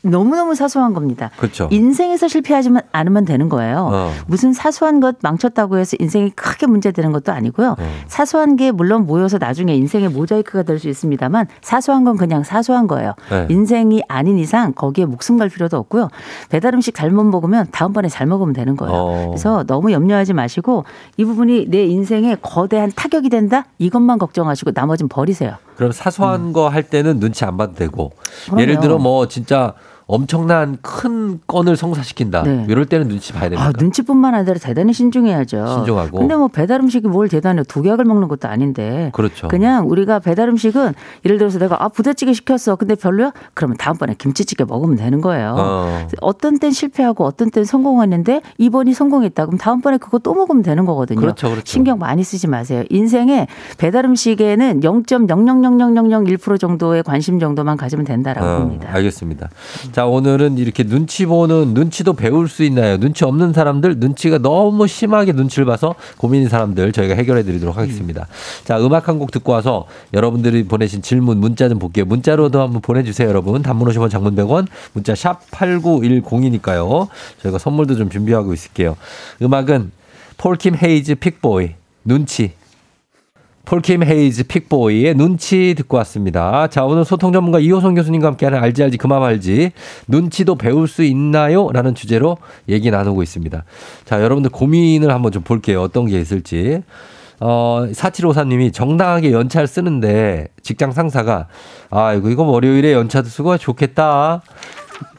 너무너무 사소한 겁니다. 그렇죠. 인생에서 실패하지만 않으면 되는 거예요. 어. 무슨 사소한 것 망쳤다고 해서 인생이 크게 문제되는 것도 아니고요. 어. 사소한 게 물론 모여서 나중에 인생의 모자이크가 될 수 있습니다만 사소한 건 그냥 사소한 거예요. 네. 인생이 아닌 이상 거기에 목숨 걸 필요도 없고요. 배달 음식 잘못 먹으면 다음번에 잘 먹으면 되는 거예요. 어. 그래서 너무 염려하지 마시고 이 부분이 내 인생에 거대한 타격이 된다 이것만 걱정하시고 나머지는 버리세요. 그럼 사소한 거할 때는 눈치 안 봐도 되고 음. 그럼요. 예를 들어 뭐 진짜 엄청난 큰 건을 성사시킨다. 네. 이럴 때는 눈치 봐야 됩니까? 아, 눈치뿐만 아니라 대단히 신중해야죠. 신중하고. 근데 뭐 배달 음식이 뭘 대단해 독약을 먹는 것도 아닌데. 그렇죠. 그냥 우리가 배달 음식은 예를 들어서 내가 아 부대찌개 시켰어. 근데 별로야? 그러면 다음번에 김치찌개 먹으면 되는 거예요. 어. 어떤 땐 실패하고 어떤 땐 성공했는데 이번이 성공했다. 그럼 다음번에 그거 또 먹으면 되는 거거든요. 그렇죠, 그렇죠. 신경 많이 쓰지 마세요. 인생에 배달 음식에는 0.0000001% 정도의 관심 정도만 가지면 된다라고 어, 봅니다. 알겠습니다. 자, 오늘은 이렇게 눈치 보는, 눈치도 배울 수 있나요? 눈치 없는 사람들, 눈치가 너무 심하게 눈치를 봐서 고민인 사람들 저희가 해결해 드리도록 하겠습니다. 자, 음악 한 곡 듣고 와서 여러분들이 보내신 질문, 문자 좀 볼게요. 문자로도 한번 보내주세요, 여러분. 단문 50원, 장문 100원, 문자 샵 8910이니까요. 저희가 선물도 좀 준비하고 있을게요. 음악은 폴킴 헤이즈 픽보이, 눈치. 폴킴 헤이즈 픽보이의 눈치 듣고 왔습니다. 자, 오늘 소통 전문가 이호선 교수님과 함께하는 알지 알지 그만 알지 눈치도 배울 수 있나요? 라는 주제로 얘기 나누고 있습니다. 자, 여러분들 고민을 한번 좀 볼게요. 어떤 게 있을지. 어, 4754님이 정당하게 연차를 쓰는데 직장 상사가 아이고, 이거 월요일에 연차도 쓰고 좋겠다.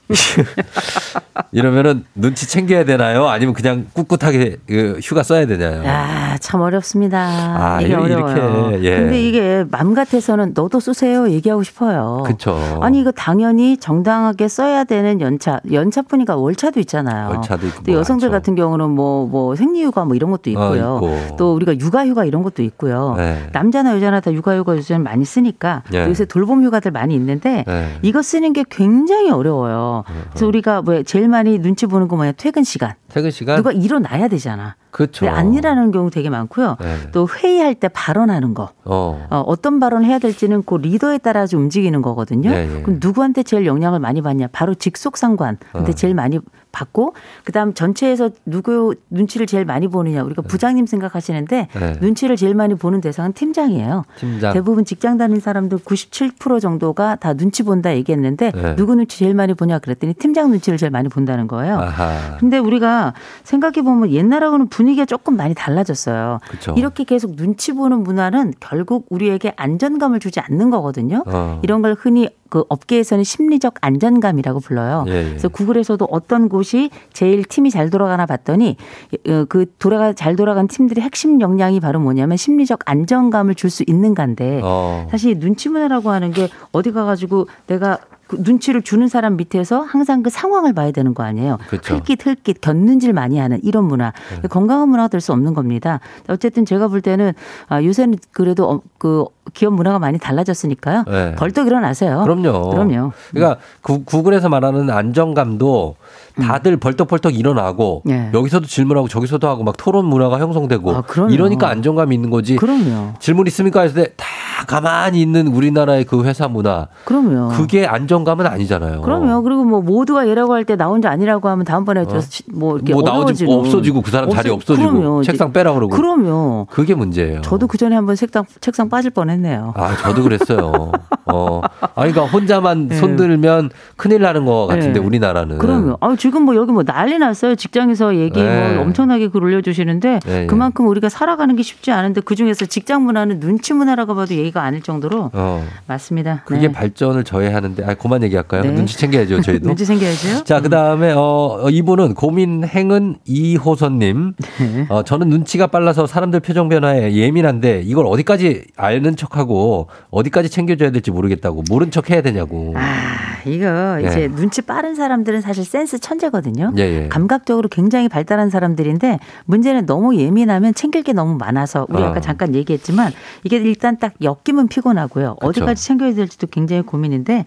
이러면은 눈치 챙겨야 되나요? 아니면 그냥 꿋꿋하게 그 휴가 써야 되나요? 아, 참 어렵습니다. 아, 이게 어려워요. 예. 근데 이게 맘 같아서는 너도 쓰세요 얘기하고 싶어요. 그쵸. 아니 이거 당연히 정당하게 써야 되는 연차, 연차뿐이가 월차도 있잖아요. 월차도 있고 또뭐 여성들 많죠. 같은 경우는 뭐, 뭐 생리휴가 뭐 이런 것도 있고요. 어, 있고. 또 우리가 육아휴가 이런 것도 있고요. 네. 남자나 여자나 다 육아휴가 요즘 많이 쓰니까 예. 요새 돌봄 휴가들 많이 있는데 네. 이거 쓰는 게 굉장히 어려워요. 그래서 우리가 왜 제일 많이 눈치 보는 거 뭐냐 퇴근 시간. 퇴근 시간 누가 일어나야 되잖아. 그렇죠. 안 일하는 경우 되게 많고요. 네. 또 회의할 때 발언하는 거. 어. 어, 어 떤 발언을 해야 될지는 그 리더에 따라서 움직이는 거거든요. 예, 예. 그럼 누구한테 제일 영향을 많이 받냐? 바로 직속 상관한테 어. 제일 많이 받고 그다음 전체에서 누구 눈치를 제일 많이 보느냐? 우리가 부장님 생각하시는데 네. 눈치를 제일 많이 보는 대상은 팀장이에요. 팀장. 대부분 직장 다니는 사람들 97% 정도가 다 눈치 본다 얘기했는데 네. 누구 눈치 제일 많이 보냐 그랬더니 팀장 눈치를 제일 많이 본다는 거예요. 아하. 근데 우리가 생각해 보면 옛날하고는 분위기가 조금 많이 달라졌어요. 그쵸. 이렇게 계속 눈치 보는 문화는 결국 우리에게 안전감을 주지 않는 거거든요. 어. 이런 걸 흔히 그 업계에서는 심리적 안전감이라고 불러요. 예, 예. 그래서 구글에서도 어떤 곳이 제일 팀이 잘 돌아가나 봤더니 어, 그 돌아가 잘 돌아간 팀들의 핵심 역량이 바로 뭐냐면 심리적 안정감을 줄 수 있는가인데 어. 사실 눈치 문화라고 하는 게 어디 가가지고 내가 그 눈치를 주는 사람 밑에서 항상 그 상황을 봐야 되는 거 아니에요. 그쵸. 흘깃 흘깃 견눈질 많이 하는 이런 문화 네. 건강한 문화가 될 수 없는 겁니다. 어쨌든 제가 볼 때는 아, 요새는 그래도 어, 그 기업 문화가 많이 달라졌으니까요. 네. 벌떡 일어나세요. 그럼요. 그럼요. 그러니까 구, 구글에서 말하는 안정감도 다들 벌떡벌떡 일어나고 음. 예. 여기서도 질문하고 저기서도 하고 막 토론 문화가 형성되고 아. 이러니까 안정감이 있는 거지. 그럼요. 질문 있습니까 했을 때다 가만히 있는 우리나라의 그 회사 문화 그럼요. 그게 안정감은 아니잖아요. 그럼요. 그리고 뭐 모두가 얘라고 할 때 나 혼자 아니라고 하면 다음번에 저 시- 뭐 이렇게 뭐 나오지. 없어지고 그 사람 자리 없어- 없어지고 그럼요. 책상 빼라 그러고 그럼요. 그게 문제예요. 저도 그 전에 한번 책상 책상 빠질 뻔 했네요. 아, 저도 그랬어요. 어. 아니, 그러니까 혼자만 네. 손들면 큰일 나는 것 같은데, 네. 우리나라는. 그럼요. 아 지금 뭐 여기 뭐 난리 났어요. 직장에서 얘기 네. 뭐 엄청나게 글 올려주시는데 네, 네. 그만큼 우리가 살아가는 게 쉽지 않은데 그 중에서 직장 문화는 눈치 문화라고 봐도 예의가 아닐 정도로 어. 맞습니다. 그게 네. 발전을 저해하는데, 아, 그만 얘기할까요? 네. 눈치 챙겨야죠, 저희도. 눈치 생겨야죠. 자, 그 다음에, 어, 어, 이분은 고민행은 이호선님. 네. 어, 저는 눈치가 빨라서 사람들 표정 변화에 예민한데, 이걸 어디까지 아는 척 하고, 어디까지 챙겨줘야 될지 모르겠다고, 모른 척 해야 되냐고. 아 이거 예. 이제 눈치 빠른 사람들은 사실 센스 천재거든요. 예, 예. 감각적으로 굉장히 발달한 사람들인데 문제는 너무 예민하면 챙길 게 너무 많아서 우리 어. 아까 잠깐 얘기했지만 이게 일단 딱 엮이면 피곤하고요. 그쵸. 어디까지 챙겨야 될지도 굉장히 고민인데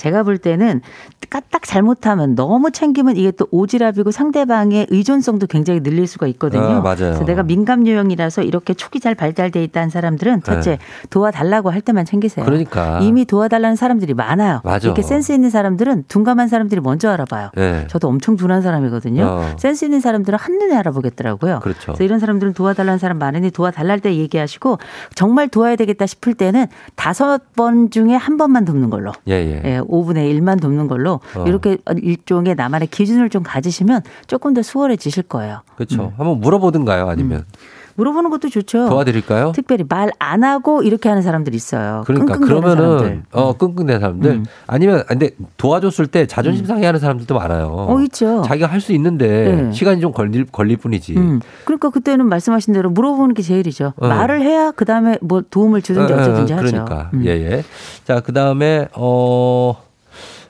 제가 볼 때는 까딱 잘못하면 너무 챙기면 이게 또 오지랖이고 상대방의 의존성도 굉장히 늘릴 수가 있거든요. 아, 맞아요. 그래서 내가 민감 유형이라서 이렇게 촉이 잘 발달돼 있다는 사람들은 첫째 네. 도와달라고 할 때만 챙기세요. 그러니까. 이미 도와달라는 사람들이 많아요. 맞아. 이렇게 센스 있는 사람들은 둔감한 사람들이 먼저 알아봐요. 예. 저도 엄청 둔한 사람이거든요. 어. 센스 있는 사람들은 한눈에 알아보겠더라고요. 그렇죠. 그래서 이런 사람들은 도와달라는 사람 많으니 도와달랄 때 얘기하시고 정말 도와야 되겠다 싶을 때는 다섯 번 중에 한 번만 돕는 걸로. 예, 예. 예, 5분의 1만 돕는 걸로 어. 이렇게 일종의 나만의 기준을 좀 가지시면 조금 더 수월해지실 거예요. 그렇죠. 한번 물어보든가요, 아니면. 물어보는 것도 좋죠. 도와드릴까요? 특별히 말 안 하고 이렇게 하는 사람들이 있어요. 그러니까 그러면은 사람들. 어 끙끙대는 사람들 음. 아니면 근데 도와줬을 때 자존심 상해하는 사람들도 많아요. 어, 있죠. 자기가 할 수 있는데 네. 시간이 좀 걸릴 걸릴 뿐이지. 음. 그러니까 그때는 말씀하신 대로 물어보는 게 제일이죠. 어. 말을 해야 그 다음에 뭐 도움을 주든지 어, 어, 어쩌든지 하죠. 그러니까 음. 예예. 자 그 다음에 어.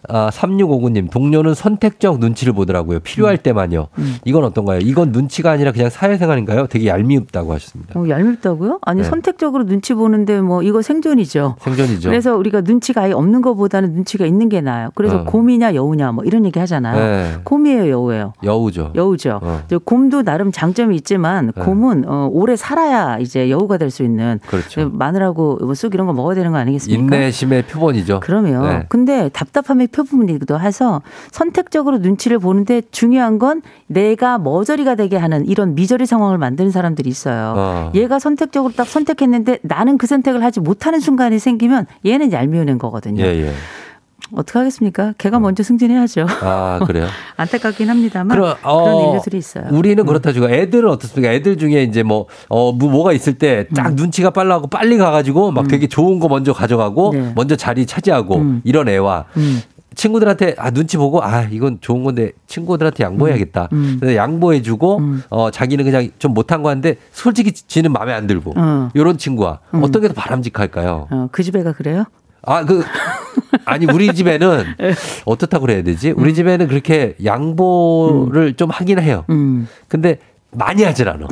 아, 3659님, 동료는 선택적 눈치를 보더라고요. 필요할 음. 때만요. 이건 어떤가요? 이건 눈치가 아니라 그냥 사회생활인가요? 되게 얄미웁다고 하셨습니다. 어, 얄밉다고요? 아니 네. 선택적으로 눈치 보는데 뭐 이거 생존이죠. 생존이죠. 그래서 우리가 눈치가 아예 없는 것보다는 눈치가 있는 게 나아요. 그래서 어. 곰이냐 여우냐 뭐 이런 얘기 하잖아요. 네. 곰이에요, 여우예요. 여우죠. 여우죠. 어. 저 곰도 나름 장점이 있지만 네. 곰은 어, 오래 살아야 이제 여우가 될 수 있는 그렇죠. 마늘하고 뭐쑥 이런 거 먹어야 되는 거 아니겠습니까? 인내심의 표본이죠. 그러면 네. 근데 답답함의 표본이기도 해서 선택적으로 눈치를 보는데 중요한 건 내가 머저리가 되게 하는 이런 미저리 상황을 만드는 사람들이 있어요. 어. 얘가 선택적으로 딱 선택했는데 나는 그 선택을 하지 못하는 순간이 생기면 얘는 얄미운 거거든요. 예, 예. 어떻게 하겠습니까? 걔가 먼저 승진해야죠. 아, 그래요? 안타깝긴 합니다만 그럼, 그런 어, 일들이 있어요. 우리는 그렇다 치고 애들은 어떻습니까? 애들 중에 이제 뭐, 어, 뭐, 뭐가 있을 때딱 음. 눈치가 빨라고 빨리 가가지고 막 되게 좋은 거 먼저 가져가고 네. 먼저 자리 차지하고 음. 이런 애와 음. 친구들한테 아 눈치 보고 아 이건 좋은 건데 친구들한테 양보해야겠다. 음. 그래서 양보해주고 어 자기는 그냥 좀 못한 거 하는데 솔직히 지는 마음에 안 들고 어. 이런 친구와 음. 어떤 게 더 바람직할까요? 어, 그 집애가 그래요? 아 그 아니 우리 집에는 어떻다고 그래야 되지? 우리 집에는 그렇게 양보를 좀 하긴 해요. 음. 근데 많이 하질 않아.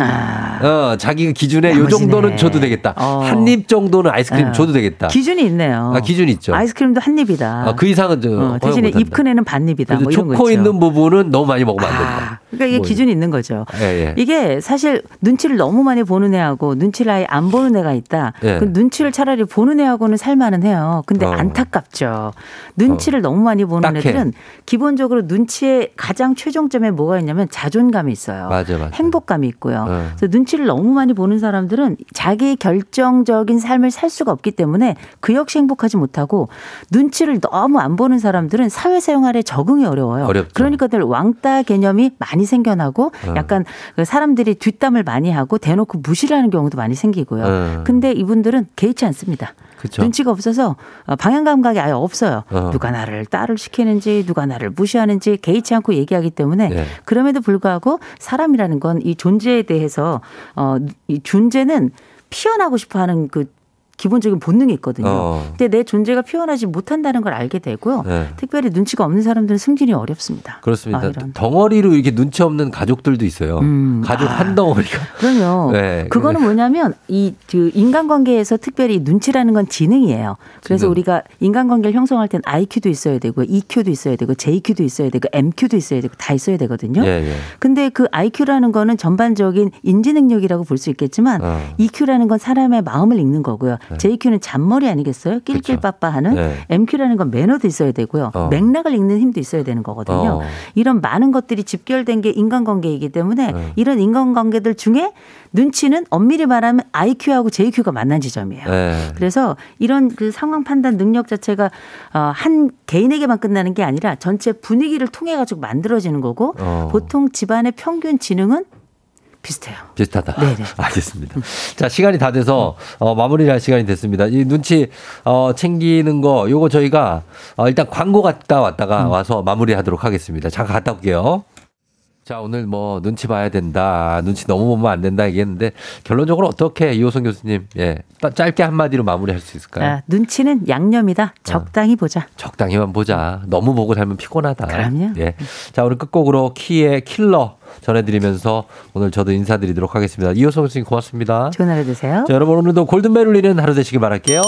어, 자기가 기준에 요. 정도는 줘도 되겠다. 어. 한입 정도는 아이스크림 어. 줘도 되겠다. 기준이 있네요. 아, 기준이 있죠. 아이스크림도 한 입이다. 아, 그 이상은 저 어, 대신에 입 못한다. 큰 애는 반 입이다. 뭐 초코. 있는 부분은 너무 많이 먹으면 안 된다. 그러니까 이게 뭐 기준이 있는 거죠. 예, 예. 이게 사실 눈치를 너무 많이 보는 애하고 눈치를 아예 안 보는 애가 있다. 예. 그 눈치를 차라리 보는 애하고는 살만은 해요. 근데 어. 안타깝죠. 눈치를 너무 많이 보는 딱해. 애들은 기본적으로 눈치의 가장 최종점에 뭐가 있냐면 자존감이 있어요. 맞아, 맞아. 행복감이 있고요. 네. 그래서 눈치를 너무 많이 보는 사람들은 자기 결정적인 삶을 살 수가 없기 때문에 그 역시 행복하지 못하고 눈치를 너무 안 보는 사람들은 사회생활에 적응이 어려워요. 어렵죠. 그러니까들 왕따 개념이 많이 생겨나고 네. 약간 그 사람들이 뒷담을 많이 하고 대놓고 무시를 하는 경우도 많이 생기고요. 네. 근데 이분들은 개의치 않습니다. 그쵸. 눈치가 없어서 어, 방향 감각이 아예 없어요. 어. 누가 나를 딸을 시키는지 누가 나를 무시하는지 개의치 않고 얘기하기 때문에 네. 그럼에도 불구하고 사람이라는 건 이 존재에 대해서 어, 이 존재는 피어나고 싶어 하는 그 기본적인 본능이 있거든요. 어. 근데 내 존재가 피어나지 못한다는 걸 알게 되고요. 네. 특별히 눈치가 없는 사람들은 승진이 어렵습니다. 그렇습니다. 아. 덩어리로 이렇게 눈치 없는 가족들도 있어요. 음, 가족 한 덩어리가. 그럼요. 네. 그거는 뭐냐면 이 그 인간관계에서 특별히 눈치라는 건 지능이에요. 그래서 지능. 우리가 인간관계를 형성할 땐 IQ도 있어야 되고 EQ도 있어야 되고 JQ도 있어야 되고 MQ도 있어야 되고 다 있어야 되거든요. 예, 예. 근데 그 IQ라는 거는 전반적인 인지 능력이라고 볼 수 있겠지만 어. EQ라는 건 사람의 마음을 읽는 거고요. 네. JQ는 잔머리 아니겠어요? 낄낄빠빠하는 네. MQ라는 건 매너도 있어야 되고요. 어. 맥락을 읽는 힘도 있어야 되는 거거든요. 어. 이런 많은 것들이 집결된 게 인간관계이기 때문에 네. 이런 인간관계들 중에 눈치는 엄밀히 말하면 IQ하고 JQ가 만난 지점이에요. 예. 그래서 이런 그 상황 판단 능력 자체가 어, 한 개인에게만 끝나는 게 아니라 전체 분위기를 통해 가지고 만들어지는 거고 어. 보통 집안의 평균 지능은 비슷해요. 비슷하다. 네네. 알겠습니다. 자, 시간이 다 돼서 어, 마무리를 할 시간이 됐습니다. 이 눈치 어, 챙기는 거 요거 저희가 어, 일단 광고 갔다 왔다가 음. 와서 마무리하도록 하겠습니다. 잠깐 갔다 올게요. 자, 오늘 뭐 눈치 봐야 된다. 눈치 너무 보면 안 된다 얘기했는데 결론적으로 어떻게 이호성 교수님 예. 딱 짧게 한마디로 마무리할 수 있을까요? 아, 눈치는 양념이다. 적당히 보자. 적당히만 보자. 너무 보고 살면 피곤하다. 그럼요. 예. 자, 오늘 끝곡으로 키의 킬러 전해드리면서 오늘 저도 인사드리도록 하겠습니다. 이호성 교수님 고맙습니다. 좋은 하루 되세요. 자, 여러분 오늘도 골든벨 울리는 하루 되시길 바랄게요.